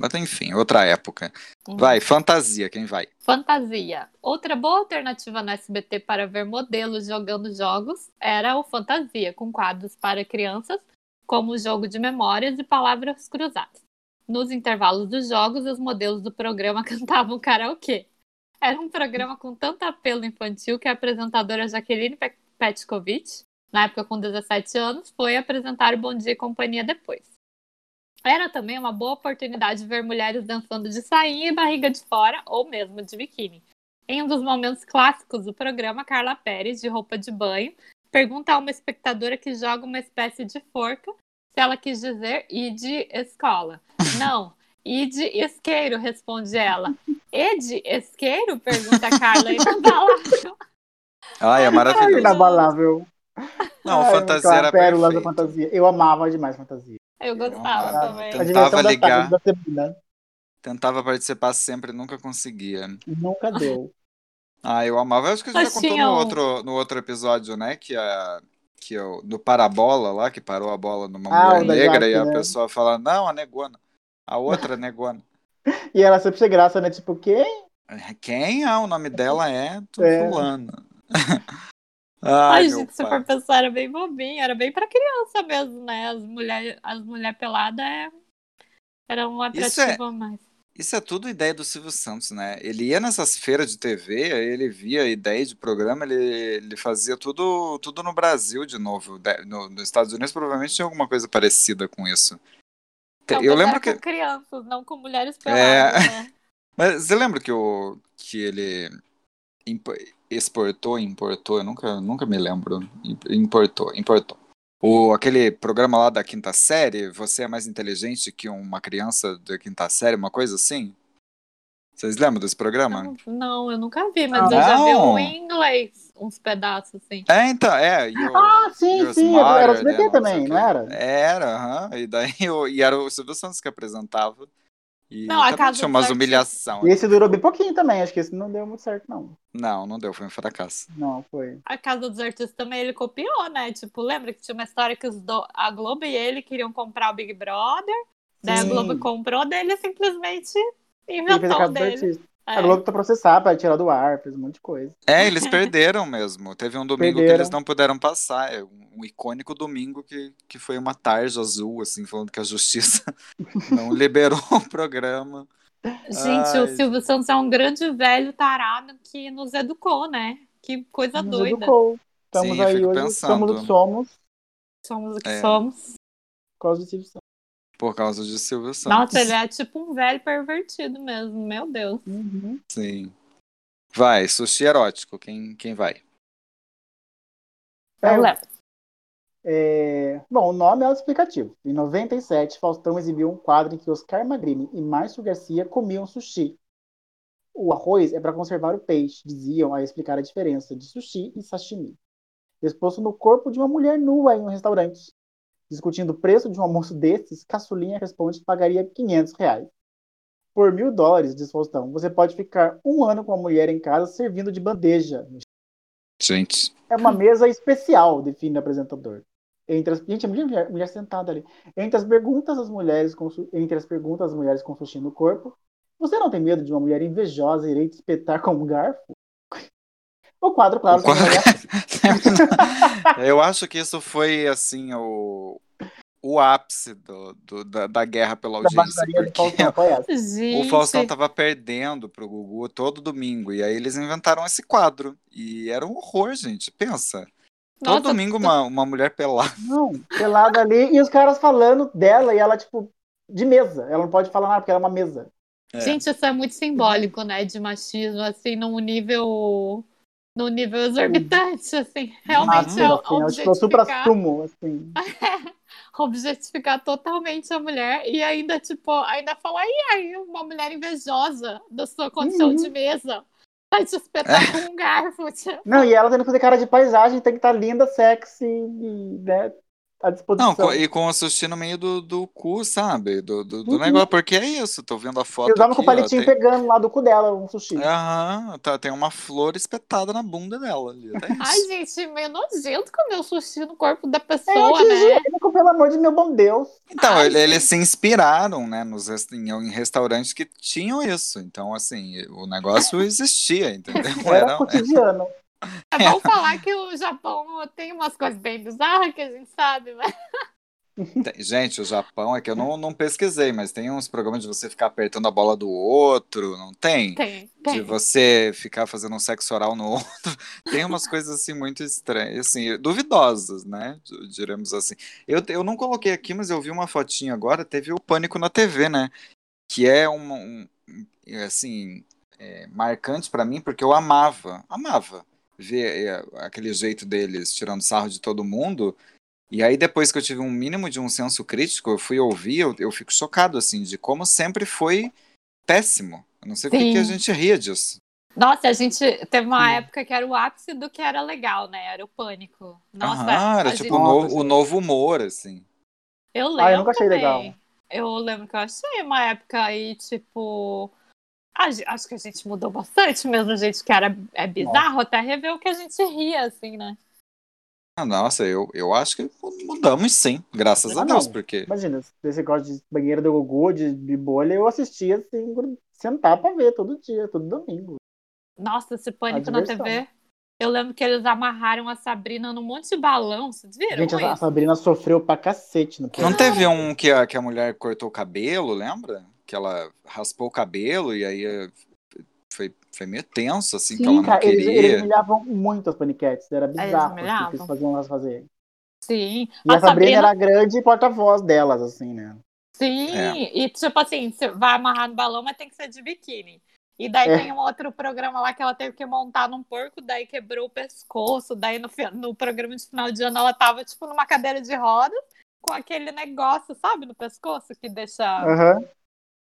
Mas enfim, outra época. Vai, fantasia, quem vai? Fantasia. Outra boa alternativa no SBT para ver modelos jogando jogos era o Fantasia, com quadros para crianças, como o jogo de memórias e palavras cruzadas. Nos intervalos dos jogos, os modelos do programa cantavam karaokê. Era um programa com tanto apelo infantil que a apresentadora Jaqueline Pe- Petkovic, na época com 17 anos, foi apresentar o Bom Dia e Companhia depois. Era também uma boa oportunidade de ver mulheres dançando de sainha e barriga de fora, ou mesmo de biquíni. Em um dos momentos clássicos do programa, Carla Pérez, de roupa de banho, pergunta a uma espectadora que joga uma espécie de forca se ela quis dizer id escola. Não, id isqueiro, responde ela. Ed isqueiro? Pergunta a Carla inabalável. Ai, é Ai, maravilhoso. inabalável. Não, Ai, fantasia era pérola da fantasia. Eu amava demais fantasia. Eu gostava Ah, também. Tentava ligar. tarde, da semana. Tentava participar sempre, nunca conseguia. Nunca deu. Ah, eu amava. Eu acho que a gente Mas já contou no um- outro, no outro episódio, né? Que a. Que eu, no Parabola lá, que parou a bola numa Ah, mulher negra Jaque, e a né? pessoa fala, não, a negona. A outra negona. E ela sempre sem graça, né? Tipo, quem? Quem é? O nome dela é É. fulano. Ai, Ai, gente, se pai. for pensar, era bem bobinho, era bem pra criança mesmo, né? As mulheres as mulher peladas é... era um é- atrativo a mais. Isso é tudo ideia do Silvio Santos, né? Ele ia nessas feiras de TV, aí ele via ideia de programa, ele, ele fazia tudo, tudo no Brasil de novo. No, nos Estados Unidos provavelmente tinha alguma coisa parecida com isso. Não, eu lembro que. com crianças, não com mulheres É. peladas, né? Mas você lembra que, o, que ele exportou, importou? Eu nunca, nunca me lembro. Imp- Importou, importou. O, aquele programa lá da quinta série, Você é mais inteligente que uma criança da quinta série, uma coisa assim? Vocês lembram desse programa? Não, não, eu nunca vi, mas eu já vi Não. um em inglês, uns pedaços assim. É, então, é. you're- Ah, sim, sim, era o smarter SBT than também, não o quê. era? Era, aham. E daí o- e era o Silvio Santos que apresentava. E Não, a Casa umas Artistas. humilhação. E esse durou bem pouquinho também, acho que esse não deu muito certo, não. Não, não deu, foi um fracasso. Não, foi. A Casa dos Artistas também ele copiou, né? Tipo, lembra que tinha uma história que os do- a Globo e ele queriam comprar o Big Brother, daí a Sim. Globo comprou, daí ele simplesmente Ele fez a inventou o casa dele. É. A Globo tá processar pra tirar do ar, fez um monte de coisa. É, eles perderam mesmo. Teve um domingo que Perderam. eles não puderam passar. É um icônico domingo que, que foi uma tarja azul, assim, falando que a justiça não liberou o programa. Gente, Ai, o Silvio Santos é um grande velho tarado que nos educou, né? Que coisa Nos doida. educou. Estamos Sim, aí hoje, pensando. somos o que somos, Somos o que É. somos. por causa do Silvio Santos. Por causa de Silvio Santos. Nossa, ele é tipo um velho pervertido mesmo, meu Deus. Uhum. Sim. Vai, sushi erótico. Quem, quem vai? É, Eu levo. é, Bom, o nome é auto-explicativo. Em 97, Faustão exibiu um quadro em que Oscar Magrini e Márcio Garcia comiam sushi. O arroz é para conservar o peixe, diziam a explicar a diferença de sushi e sashimi. Exposto no corpo de uma mulher nua em um restaurante. Discutindo o preço de um almoço desses, Caçulinha responde que pagaria 500 reais. Por mil dólares, diz Faustão, você pode ficar um ano com a mulher em casa servindo de bandeja. Gente. É uma mesa especial, define o apresentador. Entre as, gente, a mulher, mulher sentada ali. Entre as perguntas das mulheres com, entre as perguntas das mulheres com sushi no corpo, você não tem medo de uma mulher invejosa irei te espetar com um garfo? O quadro, claro, O quadro- Eu acho que isso foi, assim, o, o ápice do, do- da, da guerra pela audiência. Gente, o Faustão tava perdendo pro Gugu todo domingo. E aí eles inventaram esse quadro. E era um horror, gente. Pensa. Todo Nossa, domingo uma, uma mulher pelada. Não, pelada ali, e os caras falando dela, e ela, tipo, de mesa. Ela não pode falar nada, porque ela é uma mesa. É. Gente, isso é muito simbólico, né? De machismo, assim, num nível. Num nível exorbitante, assim. Realmente Nossa, é assim, objetificar, sumo, assim. objetificar totalmente a mulher e ainda, tipo, ainda falar, e aí, uma mulher invejosa da sua condição Uhum. de mesa vai te espetar com um garfo. Tipo. Não, e ela tendo que fazer cara de paisagem, tem que estar linda, sexy, né, à disposição. Não, e com o sushi no meio do, do cu, sabe? Do, do, do Uhum. negócio. Porque é isso, tô vendo a foto E usava aqui, com o palitinho ó, tem... pegando lá do cu dela, um sushi. Aham, tá, tem uma flor espetada na bunda dela ali. É Ai, gente, meio nojento comer o sushi no corpo da É pessoa, né? anti-higiênico, pelo amor de meu bom Deus. Então, Ai, ele- eles se inspiraram, né, nos, em, em restaurantes que tinham isso. Então, assim, o negócio existia, entendeu? Era cotidiano. É bom falar que o Japão tem umas coisas bem bizarras que a gente sabe, né? Tem- Gente, o Japão é que eu não, não pesquisei, mas tem uns programas de você ficar apertando a bola do outro, não tem? Tem, De tem. você ficar fazendo um sexo oral no outro. Tem umas coisas assim muito estranhas, assim, duvidosas, né? Diremos assim. Eu, eu não coloquei aqui, mas eu vi uma fotinha agora, teve o Pânico na TV, né? Que é um, um, assim, é, marcante pra mim, porque eu amava, amava ver é, aquele jeito deles tirando sarro de todo mundo. E aí, depois que eu tive um mínimo de um senso crítico, eu fui ouvir, eu, eu fico chocado, assim, de como sempre foi péssimo. Eu não sei por que que a gente ria disso. Nossa, a gente teve uma Sim. época que era o ápice do que era legal, né? Era o pânico. Nossa, Aham, era tipo gente- o, novo, o novo humor, assim. Eu lembro. Ah, eu nunca achei também. legal. Eu lembro que eu achei uma época aí, tipo. Acho que a gente mudou bastante mesmo, gente, que era é bizarro até rever o que a gente ria, assim, né? Ah, Nossa, eu, eu acho que mudamos sim, graças a Deus, não. porque. Imagina, esse negócio de banheiro do Gugu, de, de bolha, eu assistia assim, sentar pra ver todo dia, todo domingo. Nossa, esse pânico na. TV. Eu lembro que eles amarraram a Sabrina num monte de balão, vocês viram Gente, a, a isso? Sabrina sofreu pra cacete no Não teve um que a, que a mulher cortou o cabelo, lembra? Que ela raspou o cabelo e aí foi, foi meio tenso, assim, que ela Sim, não cara, eles, queria. eles humilhavam muito as paniquetes, era bizarro o que eles faziam elas fazerem. Sim. E a, Sabrina, era a grande porta-voz delas, assim, né? Sim, É. e tipo assim, você vai amarrar no balão, mas tem que ser de biquíni. E daí É. tem um outro programa lá que ela teve que montar num porco, daí quebrou o pescoço, daí no, no programa de final de ano ela tava, tipo, numa cadeira de rodas, com aquele negócio, sabe, no pescoço, que deixa. Aham.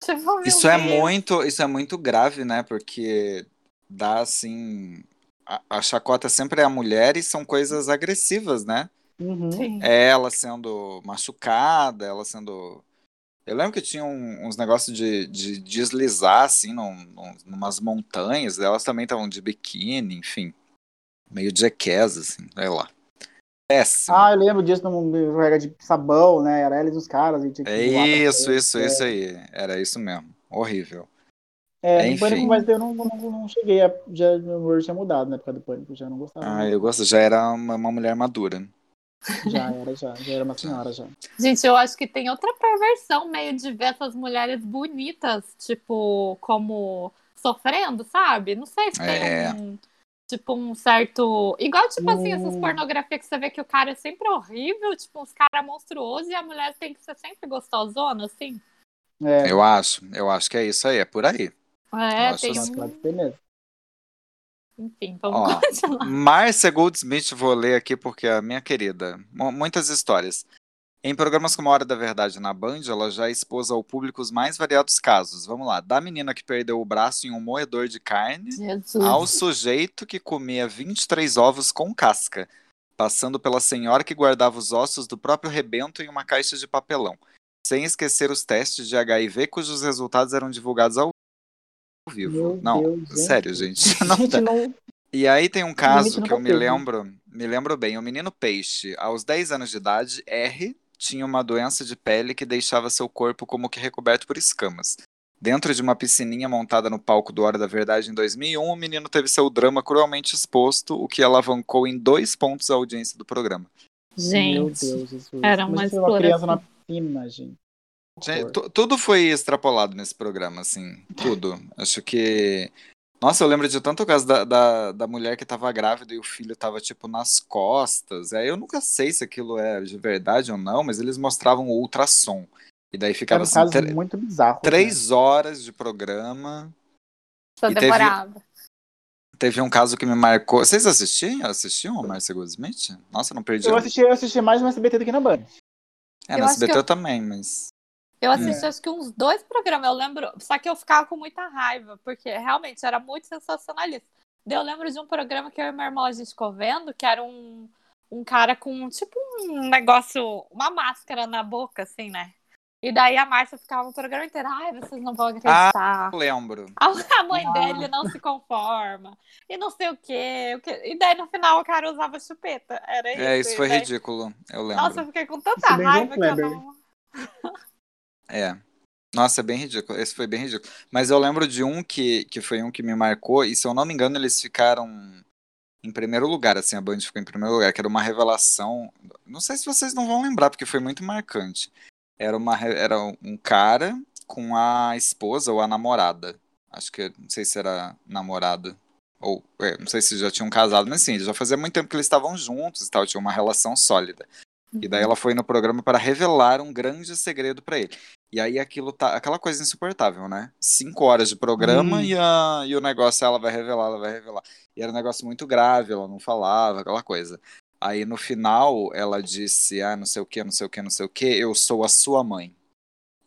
Tipo, Isso é Deus. muito, isso é muito grave, né? Porque dá assim. A, a chacota sempre é a mulher e são coisas agressivas, né? Uhum. É ela sendo machucada, ela sendo. Eu lembro que tinha um- uns negócios de, de deslizar, assim, num, num, numas montanhas, elas também estavam de biquíni, enfim. Meio jackass, assim, sei lá. Péssimo. Ah, eu lembro disso no regra de sabão, né? Era eles os caras. E tinha que é pra isso, frente. isso, isso aí. Era isso mesmo. Horrível. É, no Enfim. Pânico, mas eu não, não, não cheguei a. Já, meu humor tinha mudado na época do Pânico, já não gostava. Ah, eu gosto, já era uma, uma mulher madura. Já era, já. Já era uma senhora, já. Gente, eu acho que tem outra perversão meio de ver essas mulheres bonitas, tipo, como sofrendo, sabe? Não sei se tem É. um. Tipo, um certo. Igual, tipo assim, essas Hum. pornografias que você vê que o cara é sempre horrível, tipo, uns caras monstruosos e a mulher tem que ser sempre gostosona, assim. É, Eu acho, eu acho que é isso aí, é por aí. É, Nossa, tem acho que um. Enfim, vamos Ó, continuar. Márcia Goldsmith, vou ler aqui porque é a minha querida. Mu- Muitas histórias. Em programas como Hora da Verdade na Band, ela já expôs ao público os mais variados casos. Vamos lá, da menina que perdeu o braço em um moedor de carne, Jesus. ao sujeito que comia 23 ovos com casca, passando pela senhora que guardava os ossos do próprio rebento em uma caixa de papelão, sem esquecer os testes de HIV cujos resultados eram divulgados ao vivo. Meu não, Deus, gente. sério, gente. Não dá. não. E aí tem um caso que eu me papel, né? lembro, me lembro bem, o menino peixe, aos 10 anos de idade, R, tinha uma doença de pele que deixava seu corpo como que recoberto por escamas. Dentro de uma piscininha montada no palco do Hora da Verdade em 2001, o menino teve seu drama cruelmente exposto, o que alavancou em dois pontos a audiência do programa. Meu Gente. Deus, Jesus. era uma uma criança exploração. na piscina, gente. Gente, tudo foi extrapolado nesse programa, assim, tudo. Acho que. Nossa, eu lembro de tanto caso da, da, da mulher que tava grávida e o filho tava, tipo, nas costas. Aí eu nunca sei se aquilo é de verdade ou não, mas eles mostravam o ultrassom. E daí ficava um assim, tre- muito bizarro. né? três horas de programa. Só e teve- demorava. Teve um caso que me marcou. Vocês assistiam? Assistiam o Marcia Goldsmith? Nossa, eu não perdi. Eu assisti, eu assisti mais no SBT do que na Band. É, Eu que SBT eu também, mas. Eu assisti acho que uns dois programas, eu lembro, só que eu ficava com muita raiva, porque realmente era muito sensacionalista. Eu lembro de um programa que eu e meu irmão a gente ficou vendo, que era um, um cara com tipo um negócio, uma máscara na boca, assim, né? E daí a Márcia ficava o programa inteiro, ai, vocês não vão acreditar. Eu lembro. A a mãe dele não se conforma. E não sei o quê, o quê. E daí no final o cara usava chupeta. Era isso. É, isso foi daí- ridículo. Eu lembro. Nossa, eu fiquei com tanta Isso é raiva que eu não. É. Nossa, é bem ridículo. Esse foi bem ridículo. Mas eu lembro de um que, que foi um que me marcou, e se eu não me engano, eles ficaram em primeiro lugar, assim, a Band ficou em primeiro lugar, que era uma revelação. Não sei se vocês não vão lembrar, porque foi muito marcante. Era, uma, era um cara com a esposa ou a namorada. Acho que, não sei se era namorada. Ou, é, não sei se já tinham casado, mas sim, já fazia muito tempo que eles estavam juntos e tal, tinha uma relação sólida. E daí ela foi no programa para revelar um grande segredo para ele. E aí aquilo tá. Aquela coisa insuportável, né? Cinco horas de programa Hum. e, a, e o negócio ela vai revelar, ela vai revelar. E era um negócio muito grave, ela não falava, aquela coisa. Aí no final ela disse, ah, não sei o que, não sei o que, não sei o que, eu sou a sua mãe.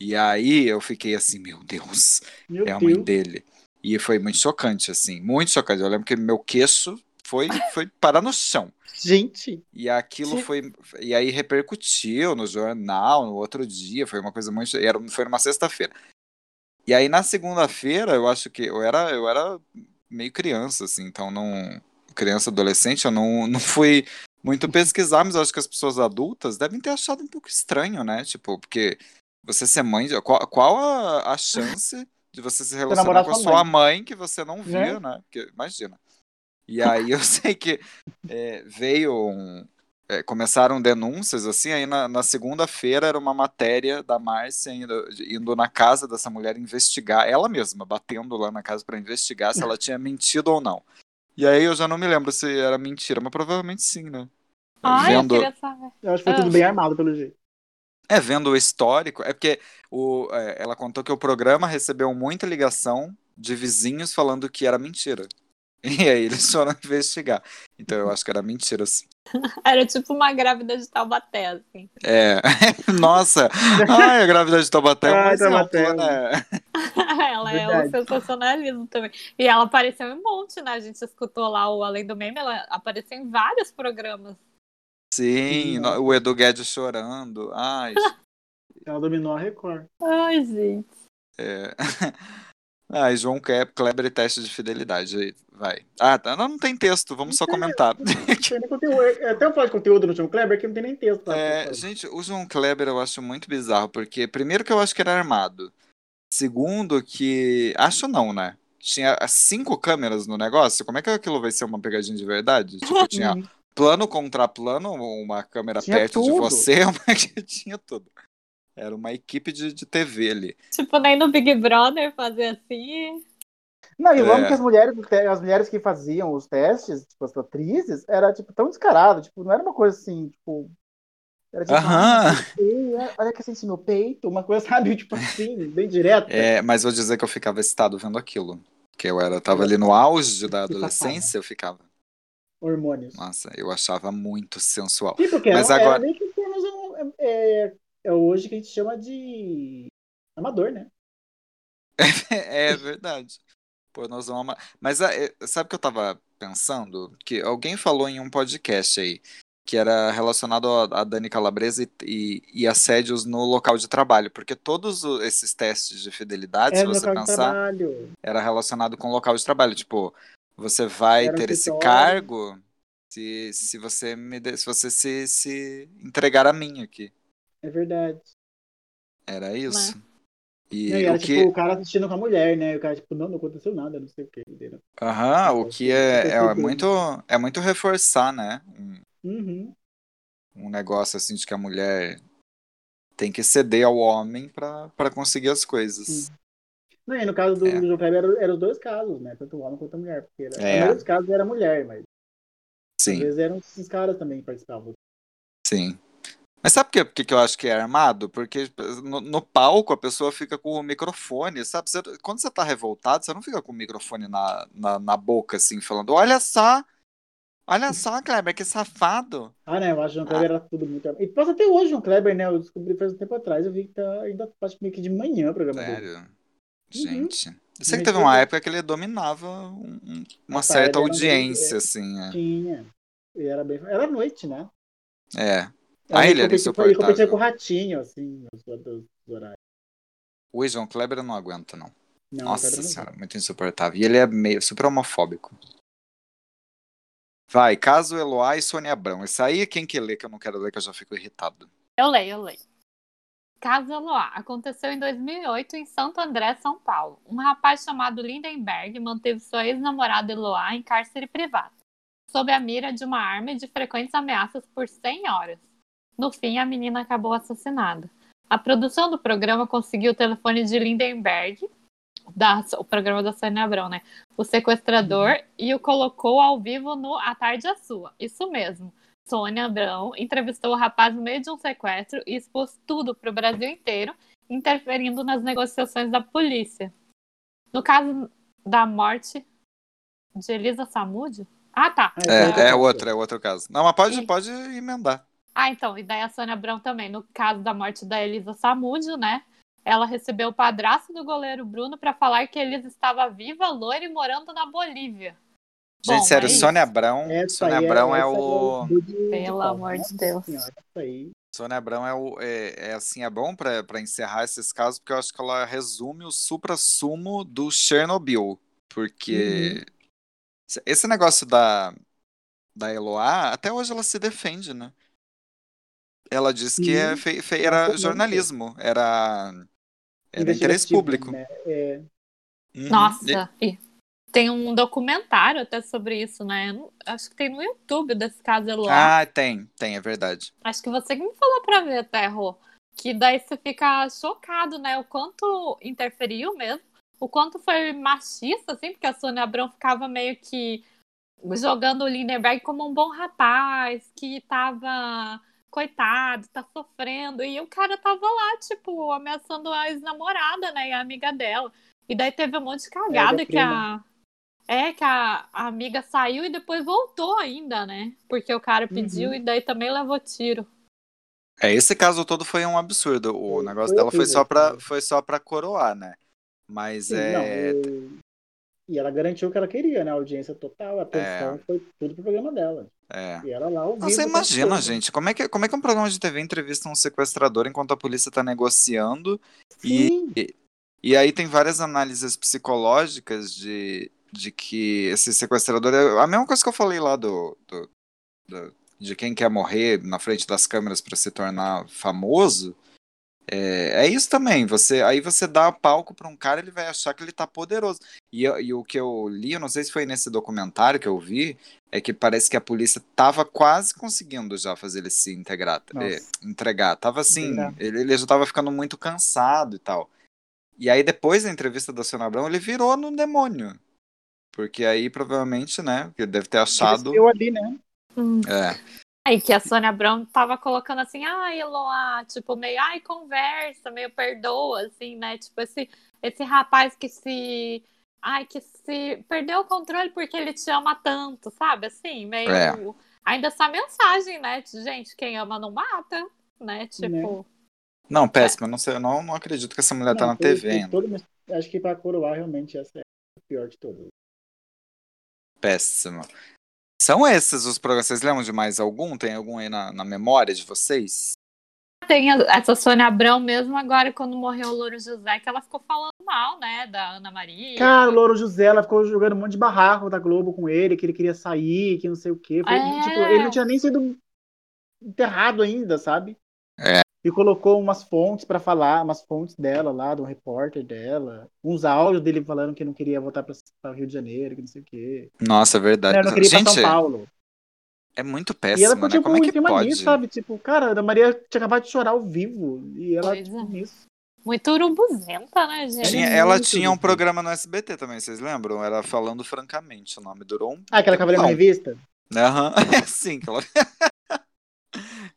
E aí eu fiquei assim, meu Deus, Meu é a mãe Deus. dele. E foi muito chocante, assim, muito chocante. Eu lembro que meu queixo foi, foi parar no chão. Gente, E aquilo foi. E aí repercutiu no jornal no outro dia. Foi uma coisa muito. Era, foi numa sexta-feira. E aí na segunda-feira, eu acho que eu era, eu era meio criança, assim, então não. Criança, adolescente, eu não, não fui muito pesquisar, mas eu acho que as pessoas adultas devem ter achado um pouco estranho, né? Tipo, porque você ser mãe. Qual, qual a, a chance de você se relacionar com a sua mãe que você não via, Né? né? Porque, imagina. E aí eu sei que é, veio um, é, começaram denúncias assim, aí na, na segunda-feira era uma matéria da Márcia indo, indo na casa dessa mulher investigar, ela mesma, batendo lá na casa para investigar se ela tinha mentido ou não. E aí eu já não me lembro se era mentira, mas provavelmente sim, né? Ai, vendo, eu queria saber. eu acho que foi tudo bem armado pelo jeito. é, vendo o histórico, é porque o o, é, ela contou que o programa recebeu muita ligação de vizinhos falando que era mentira. E aí eles foram investigar. Então eu acho que era mentira, assim. Era tipo uma grávida de Taubaté, assim. É. Nossa! Ai, a grávida de Taubaté é Ai, exemplo, Taubaté. né? ela é um sensacionalismo também. E ela apareceu em um monte, né? A gente escutou lá o Além do Meme, ela apareceu em vários programas. Sim, no- o Edu Guedes chorando. Ai, Ela dominou a Record. Ai, gente. é. Ai, João Kleber e teste de fidelidade. Vai. Ah, tá. Não, não tem texto, vamos só comentar. Não tem. É, Até eu falo de conteúdo no João Kleber que não tem nem texto. pra É, gente, o João Kleber eu acho muito bizarro, porque primeiro que eu acho que era armado. Segundo que. Acho não, né? Tinha cinco câmeras no negócio. Como é que aquilo vai ser uma pegadinha de verdade? Tipo, tinha plano contra plano, uma câmera Tinha perto de tudo. você, uma que tinha tudo. Era uma equipe de, de TV ali. Tipo, nem no Big Brother fazer assim. Não, e eu amo É. que as mulheres, as mulheres que faziam os testes, tipo, as atrizes, era tipo tão descarado, tipo, não era uma coisa assim, tipo. Era tipo, Aham. ah, olha que assim no peito, uma coisa, sabe, tipo assim, bem direta. É, mas vou dizer que eu ficava excitado vendo aquilo. Que eu era, tava ali no auge da adolescência, eu ficava. Hormônios. Nossa, eu achava muito sensual. Sim, porque Mas era, agora- era meio que pornozão, é, é, é hoje que a gente chama de amador, né? É verdade. Pô, nós vamos. ama- Mas ah, é, sabe o que eu tava pensando? Que alguém falou em um podcast aí que era relacionado a, Dani Calabresa e, e, e assédios no local de trabalho, porque todos esses testes de fidelidade, Era se você pensar, era relacionado com o local de trabalho. Tipo, você vai Era um ter esse cargo se, se você me de- se você se, se entregar a mim aqui. É verdade. Era isso. E Não, e era o que tipo o cara assistindo com a mulher, né? E o cara, tipo, não, não aconteceu nada, não sei o que. Aham, o que é, é, muito, é muito reforçar, né? Um, Uhum. um negócio assim de que a mulher tem que ceder ao homem pra pra conseguir as coisas. Não, e no caso do, É. do João Kleber eram era os dois casos, né? Tanto o homem quanto a mulher. Porque era, É. A maioria casos era mulher, mas às Sim, vezes eram esses caras também que participavam. sim. Mas sabe por que que eu acho que é armado? Porque no, no palco a pessoa fica com o microfone, sabe? Você- quando você tá revoltado, você não fica com o microfone na, na, na boca, assim, falando: Olha só, olha só, Kleber, que safado. Ah, né? Eu acho que o João Kleber era tudo muito. E passa até hoje o João Kleber, né? Eu descobri faz um tempo atrás, eu vi que tá ainda que meio que de manhã o programa dele. Sério? Gente. Eu sei que teve uma época que ele dominava um- um- uma certa audiência, assim. é. Tinha. E era bem. Era noite, né? É. Aí Ah, ele era competia- Ele competia com o ratinho, assim, os, os horários. O João Kleber eu não aguento, não. Não, Nossa não senhora, muito insuportável. E ele é meio super homofóbico. Vai, caso Eloá e Sônia Abrão. Isso aí, quem que lê que eu não quero ler, que eu já fico irritado. Eu leio, eu leio. Caso Eloá aconteceu em 2008 em Santo André, São Paulo. Um rapaz chamado Lindenberg manteve sua ex-namorada Eloá em cárcere privado, sob a mira de uma arma e de frequentes ameaças por 100 horas. No fim, a menina acabou assassinada. A produção do programa conseguiu o telefone de Lindenberg, da- o programa da Sônia Abrão, né? O sequestrador, e o colocou ao vivo no A Tarde é Sua. Isso mesmo. Sônia Abrão entrevistou o rapaz no meio de um sequestro e expôs tudo para o Brasil inteiro, interferindo nas negociações da polícia. No caso da morte de Elisa Samúdio? Ah, tá. É, é Ah, outro, é outro caso. Não, mas pode, E- pode emendar. Ah, então, e daí a Sônia Abrão também. No caso da morte da Elisa Samúdio, né? Ela recebeu o padrasto do goleiro Bruno para falar que Elisa estava viva, loira e morando na Bolívia. Gente, Bom, sério, é. Sônia Abrão. Essa Sônia aí Abrão é, essa o. Pelo amor de Deus. Senhora, aí. Sônia Abrão é, o, é, é assim, é bom pra pra encerrar esses casos, porque eu acho que ela resume o supra-sumo do Chernobyl. Porque Uhum. esse negócio da, da Eloá, até hoje ela se defende, né? Ela diz que é fe- fe- Ela era jornalismo, era, era interesse público. né? É, Uhum. Nossa, e tem um documentário até sobre isso, né? Acho que tem no YouTube desse caso Eloá. Ah, tem, tem, é verdade. Acho que você que me falou pra ver até, Rô. Que daí você fica chocado, né? O quanto interferiu mesmo. O quanto foi machista, assim, porque a Sônia Abrão ficava meio que jogando o Lindenberg como um bom rapaz, que tava coitado, tá sofrendo. E o cara tava lá, tipo, ameaçando a ex-namorada, né? E a amiga dela. E daí teve um monte de cagada É, da que a. É, que a, a amiga saiu e depois voltou ainda, né? Porque o cara pediu Uhum. e daí também levou tiro. É, esse caso todo foi um absurdo. O Foi- negócio foi dela foi só pra, foi só pra coroar, né? Mas Sim, é. não, o- E ela garantiu o que ela queria, né? A audiência total, a atenção foi tudo pro programa dela. É. E ela lá. Você imagina, todo. gente, como é, que, como é que um programa de TV entrevista um sequestrador enquanto a polícia tá negociando? E, Sim, e aí tem várias análises psicológicas de, de que esse sequestrador. É a mesma coisa que eu falei lá do, do- do- de quem quer morrer na frente das câmeras para se tornar famoso. É, é isso também. Você aí você dá palco para um cara, ele vai achar que ele tá poderoso. E, e o que eu li, eu não sei se foi nesse documentário que eu vi, é que parece que a polícia tava quase conseguindo já fazer ele se integrar, é, entregar. Tava assim, ele, ele já tava ficando muito cansado e tal. E aí depois da entrevista da Sônia Abrão, ele virou no demônio. Porque aí provavelmente, né, ele deve ter achado, cresceu ali, né? é, Aí que a Sônia Abrão tava colocando assim, ai, Eloá, tipo, meio, ai, conversa, meio perdoa, assim, né? Tipo, esse, esse rapaz que se. Ai, que se perdeu o controle porque ele te ama tanto, sabe? Assim, meio. É. Ainda essa mensagem, né? De, gente, quem ama não mata, né? Tipo. Não, péssimo. Eu não sei, eu não, não acredito que essa mulher tá Não, na foi- TV ainda. todo- acho que pra coroar, realmente, essa é a pior de todas. Péssimo. São esses os programas. Vocês lembram de mais algum? Tem algum aí na, na memória de vocês? Tem essa Sônia Abrão mesmo agora, quando morreu o Louro José, que ela ficou falando mal, né? Da Ana Maria. Cara, o Louro José, ela ficou jogando um monte de barraco da Globo com ele, que ele queria sair, que não sei o quê. Foi, É. tipo, ele não tinha nem sido enterrado ainda, sabe? E colocou umas fontes pra falar, umas fontes dela lá, do repórter dela, uns áudios dele falando que não queria voltar pra, pra Rio de Janeiro, que não sei o quê. Nossa, é verdade. Ela não queria ir pra Gente, São Paulo. é muito E ela péssimo, ficou, né? tipo, Como é em que cima pode? disso, sabe? Tipo, cara, a Ana Maria tinha acabado de chorar ao vivo. E ela, Pois tipo, é. nisso. Muito urubuzenta, né, gente? Tinha- ela muito tinha um programa no SBT também, vocês lembram? Era Falando Francamente, o nome durou um. Ah, aquela cavaleira Não. revista? Aham, é sim, que ela.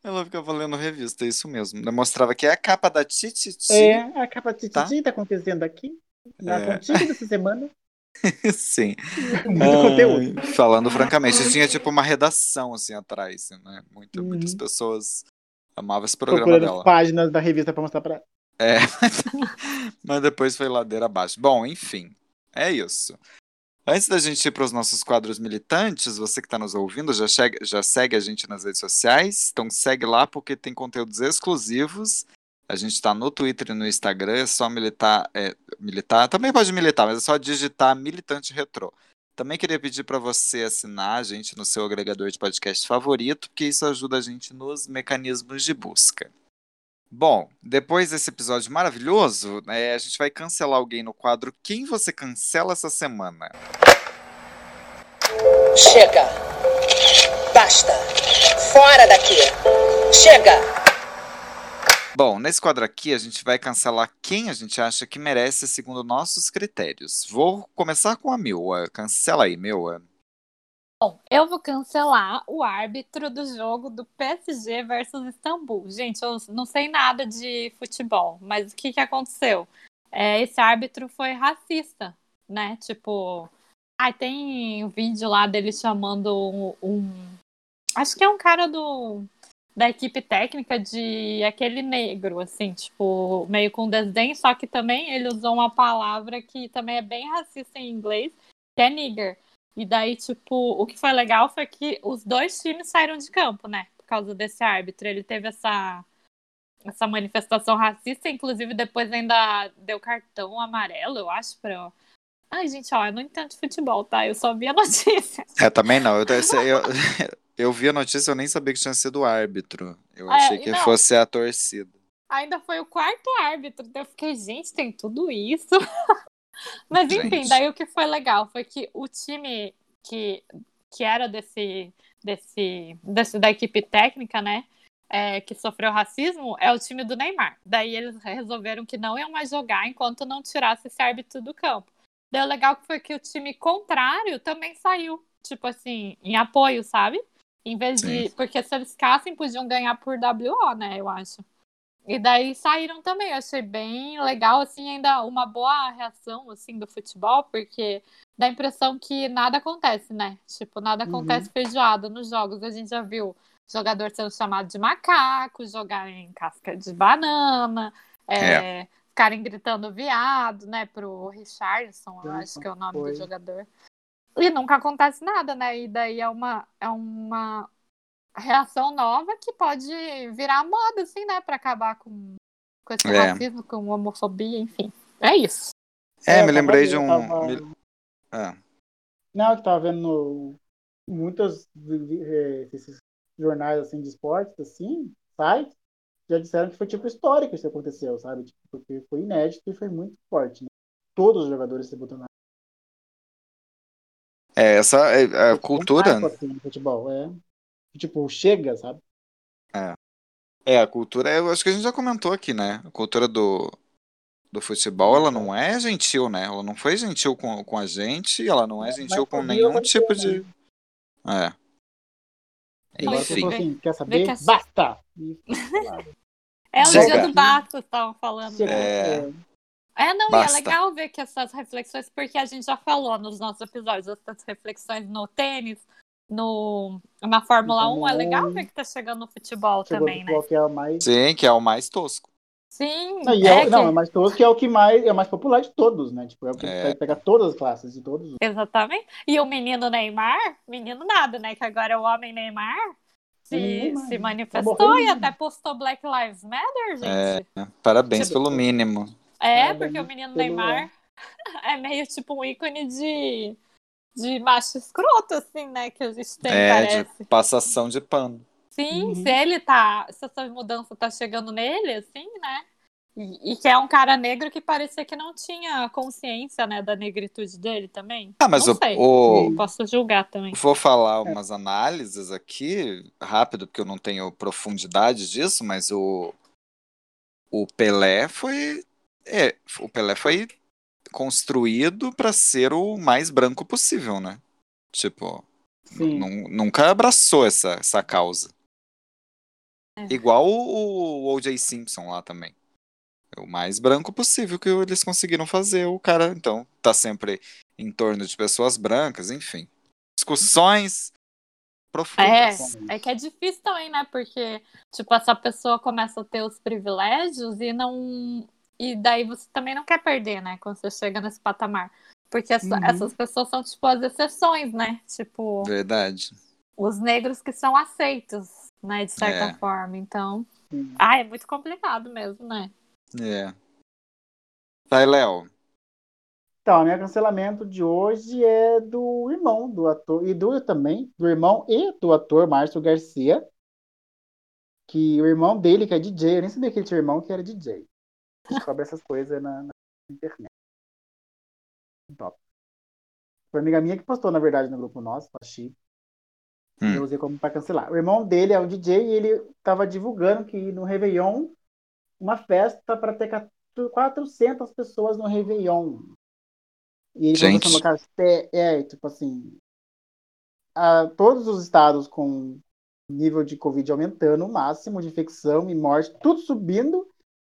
ela ficava lendo revista, é isso mesmo. Demonstrava que é a capa da Tititi. É, a capa Tá. Titi tá acontecendo aqui. Na É. contigo dessa semana. sim. Muito conteúdo. Falando francamente, tinha tipo uma redação assim atrás, né? Muita- Uhum. Muitas pessoas amavam esse programa Procurando dela. páginas da revista pra mostrar pra. É, mas depois foi ladeira abaixo. Bom, enfim, é isso. Antes da gente ir para os nossos quadros militantes, você que está nos ouvindo já, chega- já segue a gente nas redes sociais, então segue lá porque tem conteúdos exclusivos. A gente está no Twitter e no Instagram, é só militar, é, militar, também pode militar, mas é só digitar militante retrô. Também queria pedir para você assinar a gente no seu agregador de podcast favorito, porque isso ajuda a gente nos mecanismos de busca. Bom, depois desse episódio maravilhoso, né, a gente vai cancelar alguém no quadro Quem Você Cancela essa semana? Chega! Basta! Fora daqui! Chega! Bom, nesse quadro aqui a gente vai cancelar quem a gente acha que merece segundo nossos critérios. Vou começar com a Milwa. Cancela aí, Milwa. Bom, eu vou cancelar o árbitro do jogo do PSG versus Istambul. Gente, eu não sei nada de futebol, mas o que, que aconteceu? É, esse árbitro foi racista, né? Tipo, ai, tem um vídeo lá dele chamando um, um- Acho que é um cara do da equipe técnica de aquele negro, assim, tipo, meio com desdém, só que também ele usou uma palavra que também é bem racista em inglês, que é nigger. E daí, tipo, o que foi legal foi que os dois times saíram de campo, né? Por causa desse árbitro. Ele teve essa, essa manifestação racista, inclusive depois ainda deu cartão amarelo, eu acho, pra. Ai, gente, ó, eu não entendo de futebol, tá? Eu só vi a notícia. É, também não. Eu, eu, eu vi a notícia, eu nem sabia que tinha sido o árbitro. Eu É, achei que não. fosse a torcida. Ainda foi o quarto árbitro. Então eu fiquei, gente, tem tudo isso. Mas enfim, Gente. daí o que foi legal foi que o time que, que era desse, desse, desse da equipe técnica, né? é, que sofreu racismo é o time do Neymar. Daí eles resolveram que não iam mais jogar enquanto não tirasse esse árbitro do campo. Daí o legal foi que o time contrário também saiu, tipo assim, em apoio, sabe? Em vez de. Sim. Porque se eles ficassem, podiam ganhar por WO, né? Eu acho. E daí saíram também. Eu achei bem legal, assim, ainda uma boa reação, assim, do futebol, porque dá a impressão que nada acontece, né? Tipo, nada Uhum. acontece feijoada nos jogos. A gente já viu jogador sendo chamado de macaco, jogar em casca de banana, é, ficarem gritando viado, né? Pro Richardson, eu acho que é o nome Foi. do jogador. E nunca acontece nada, né? E daí é uma, é uma reação nova que pode virar moda, assim, né? Pra acabar com, com esse É. racismo, com homofobia, enfim. É isso. É, eu me lembrei de um. tava- me- Ah, Não, eu tava vendo no- muitos esses jornais assim de esportes, assim, sites, já disseram que foi tipo histórico isso que aconteceu, sabe? Tipo, porque foi inédito e foi muito forte, né? Todos os jogadores se botam na é, essa é, a Foi cultura. um marco, assim, no futebol, é. Tipo, chega, sabe? É, a cultura, eu acho que a gente já comentou aqui, né? A cultura do, do futebol, ela não é gentil, né? Ela não foi gentil com, com a gente, ela não é gentil com nenhum tipo de. É. Agora Enfim. você falou assim, quer saber? que a- Basta! E. É o Chega. dia do basta, estavam falando. É. é. É, não, e Basta. é legal ver que essas reflexões, porque a gente já falou nos nossos episódios, essas reflexões no tênis, no, na Fórmula Na 1, é Fórmula legal 1. ver que tá chegando no futebol Chegou também, né? futebol que é o mais. Sim, que é o mais tosco. Sim, Não, e é, é o- não, que- é mais tosco que é o que mais é o mais popular de todos, né? Tipo, é o que É. vai pegar todas as classes de todos. os- exatamente. E o menino Neymar, menino nada, né? Que agora é o homem Neymar, se, Neymar, se né? manifestou Tá morrendo, e né? até postou Black Lives Matter, gente. É, parabéns Tipo- pelo mínimo. É, Parabéns porque o menino Neymar é meio tipo um ícone de, de macho escroto, assim, né? Que a gente tem, É, parece. de passação de pano. Sim, Uhum. se ele tá. Se essa mudança tá chegando nele, assim, né? E, e que é um cara negro que parecia que não tinha consciência, né, da negritude dele também. Ah, mas não o, sei. o- posso julgar também. Vou falar umas análises aqui, rápido, porque eu não tenho profundidade disso, mas o, o Pelé foi. É, o Pelé foi construído para ser o mais branco possível, né? Tipo, nunca abraçou essa, essa causa. É. Igual o, o O.J. Simpson lá também. É o mais branco possível que eles conseguiram fazer. O cara, então, tá sempre em torno de pessoas brancas, enfim. Discussões profundas. É, é que é difícil também, né? Porque, tipo, essa pessoa começa a ter os privilégios e não. E daí você também não quer perder, né? Quando você chega nesse patamar. Porque essa- Uhum. essas pessoas são, tipo, as exceções, né? Tipo, Verdade. os negros que são aceitos, né? De certa É. forma. Então. Sim. Ah, é muito complicado mesmo, né? É. Vai, Léo. Então, o meu cancelamento de hoje é do irmão do ator, e do também, do irmão e do ator Márcio Garcia, que o irmão dele, que é DJ, eu nem sabia que ele tinha irmão que era DJ. Descobre essas coisas na, na internet. Top. Foi uma amiga minha que postou, na verdade, no grupo nosso, a Chi. Hum. Eu usei como para cancelar. O irmão dele é um DJ e ele estava divulgando que no Réveillon, uma festa para ter 400 pessoas no Réveillon. E ele Gente. falou assim, cara, é, é, tipo assim, a, todos os estados com nível de Covid aumentando, o máximo de infecção e morte, tudo subindo.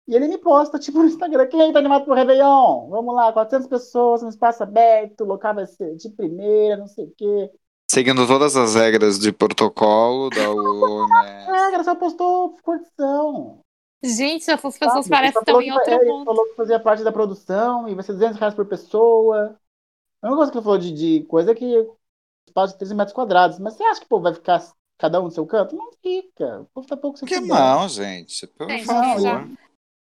E ele me posta, tipo, no Instagram, quem aí tá animado pro Réveillon? Vamos lá, 400 pessoas, no espaço aberto, o local vai ser de primeira, não sei o quê. Seguindo todas as regras de protocolo da OMS. É, cara, só postou curtição. Gente, essas pessoas sabe? parecem estão falou em que- outro é, Ele mundo. falou que fazia parte da produção e vai ser 200 reais por pessoa. A única coisa que ele falou de, de coisa é que espaço de 13 metros quadrados. Mas você acha que o povo vai ficar cada um no seu canto? Não fica. O povo tá pouco se Que não, gente. Por Gente, favor. já,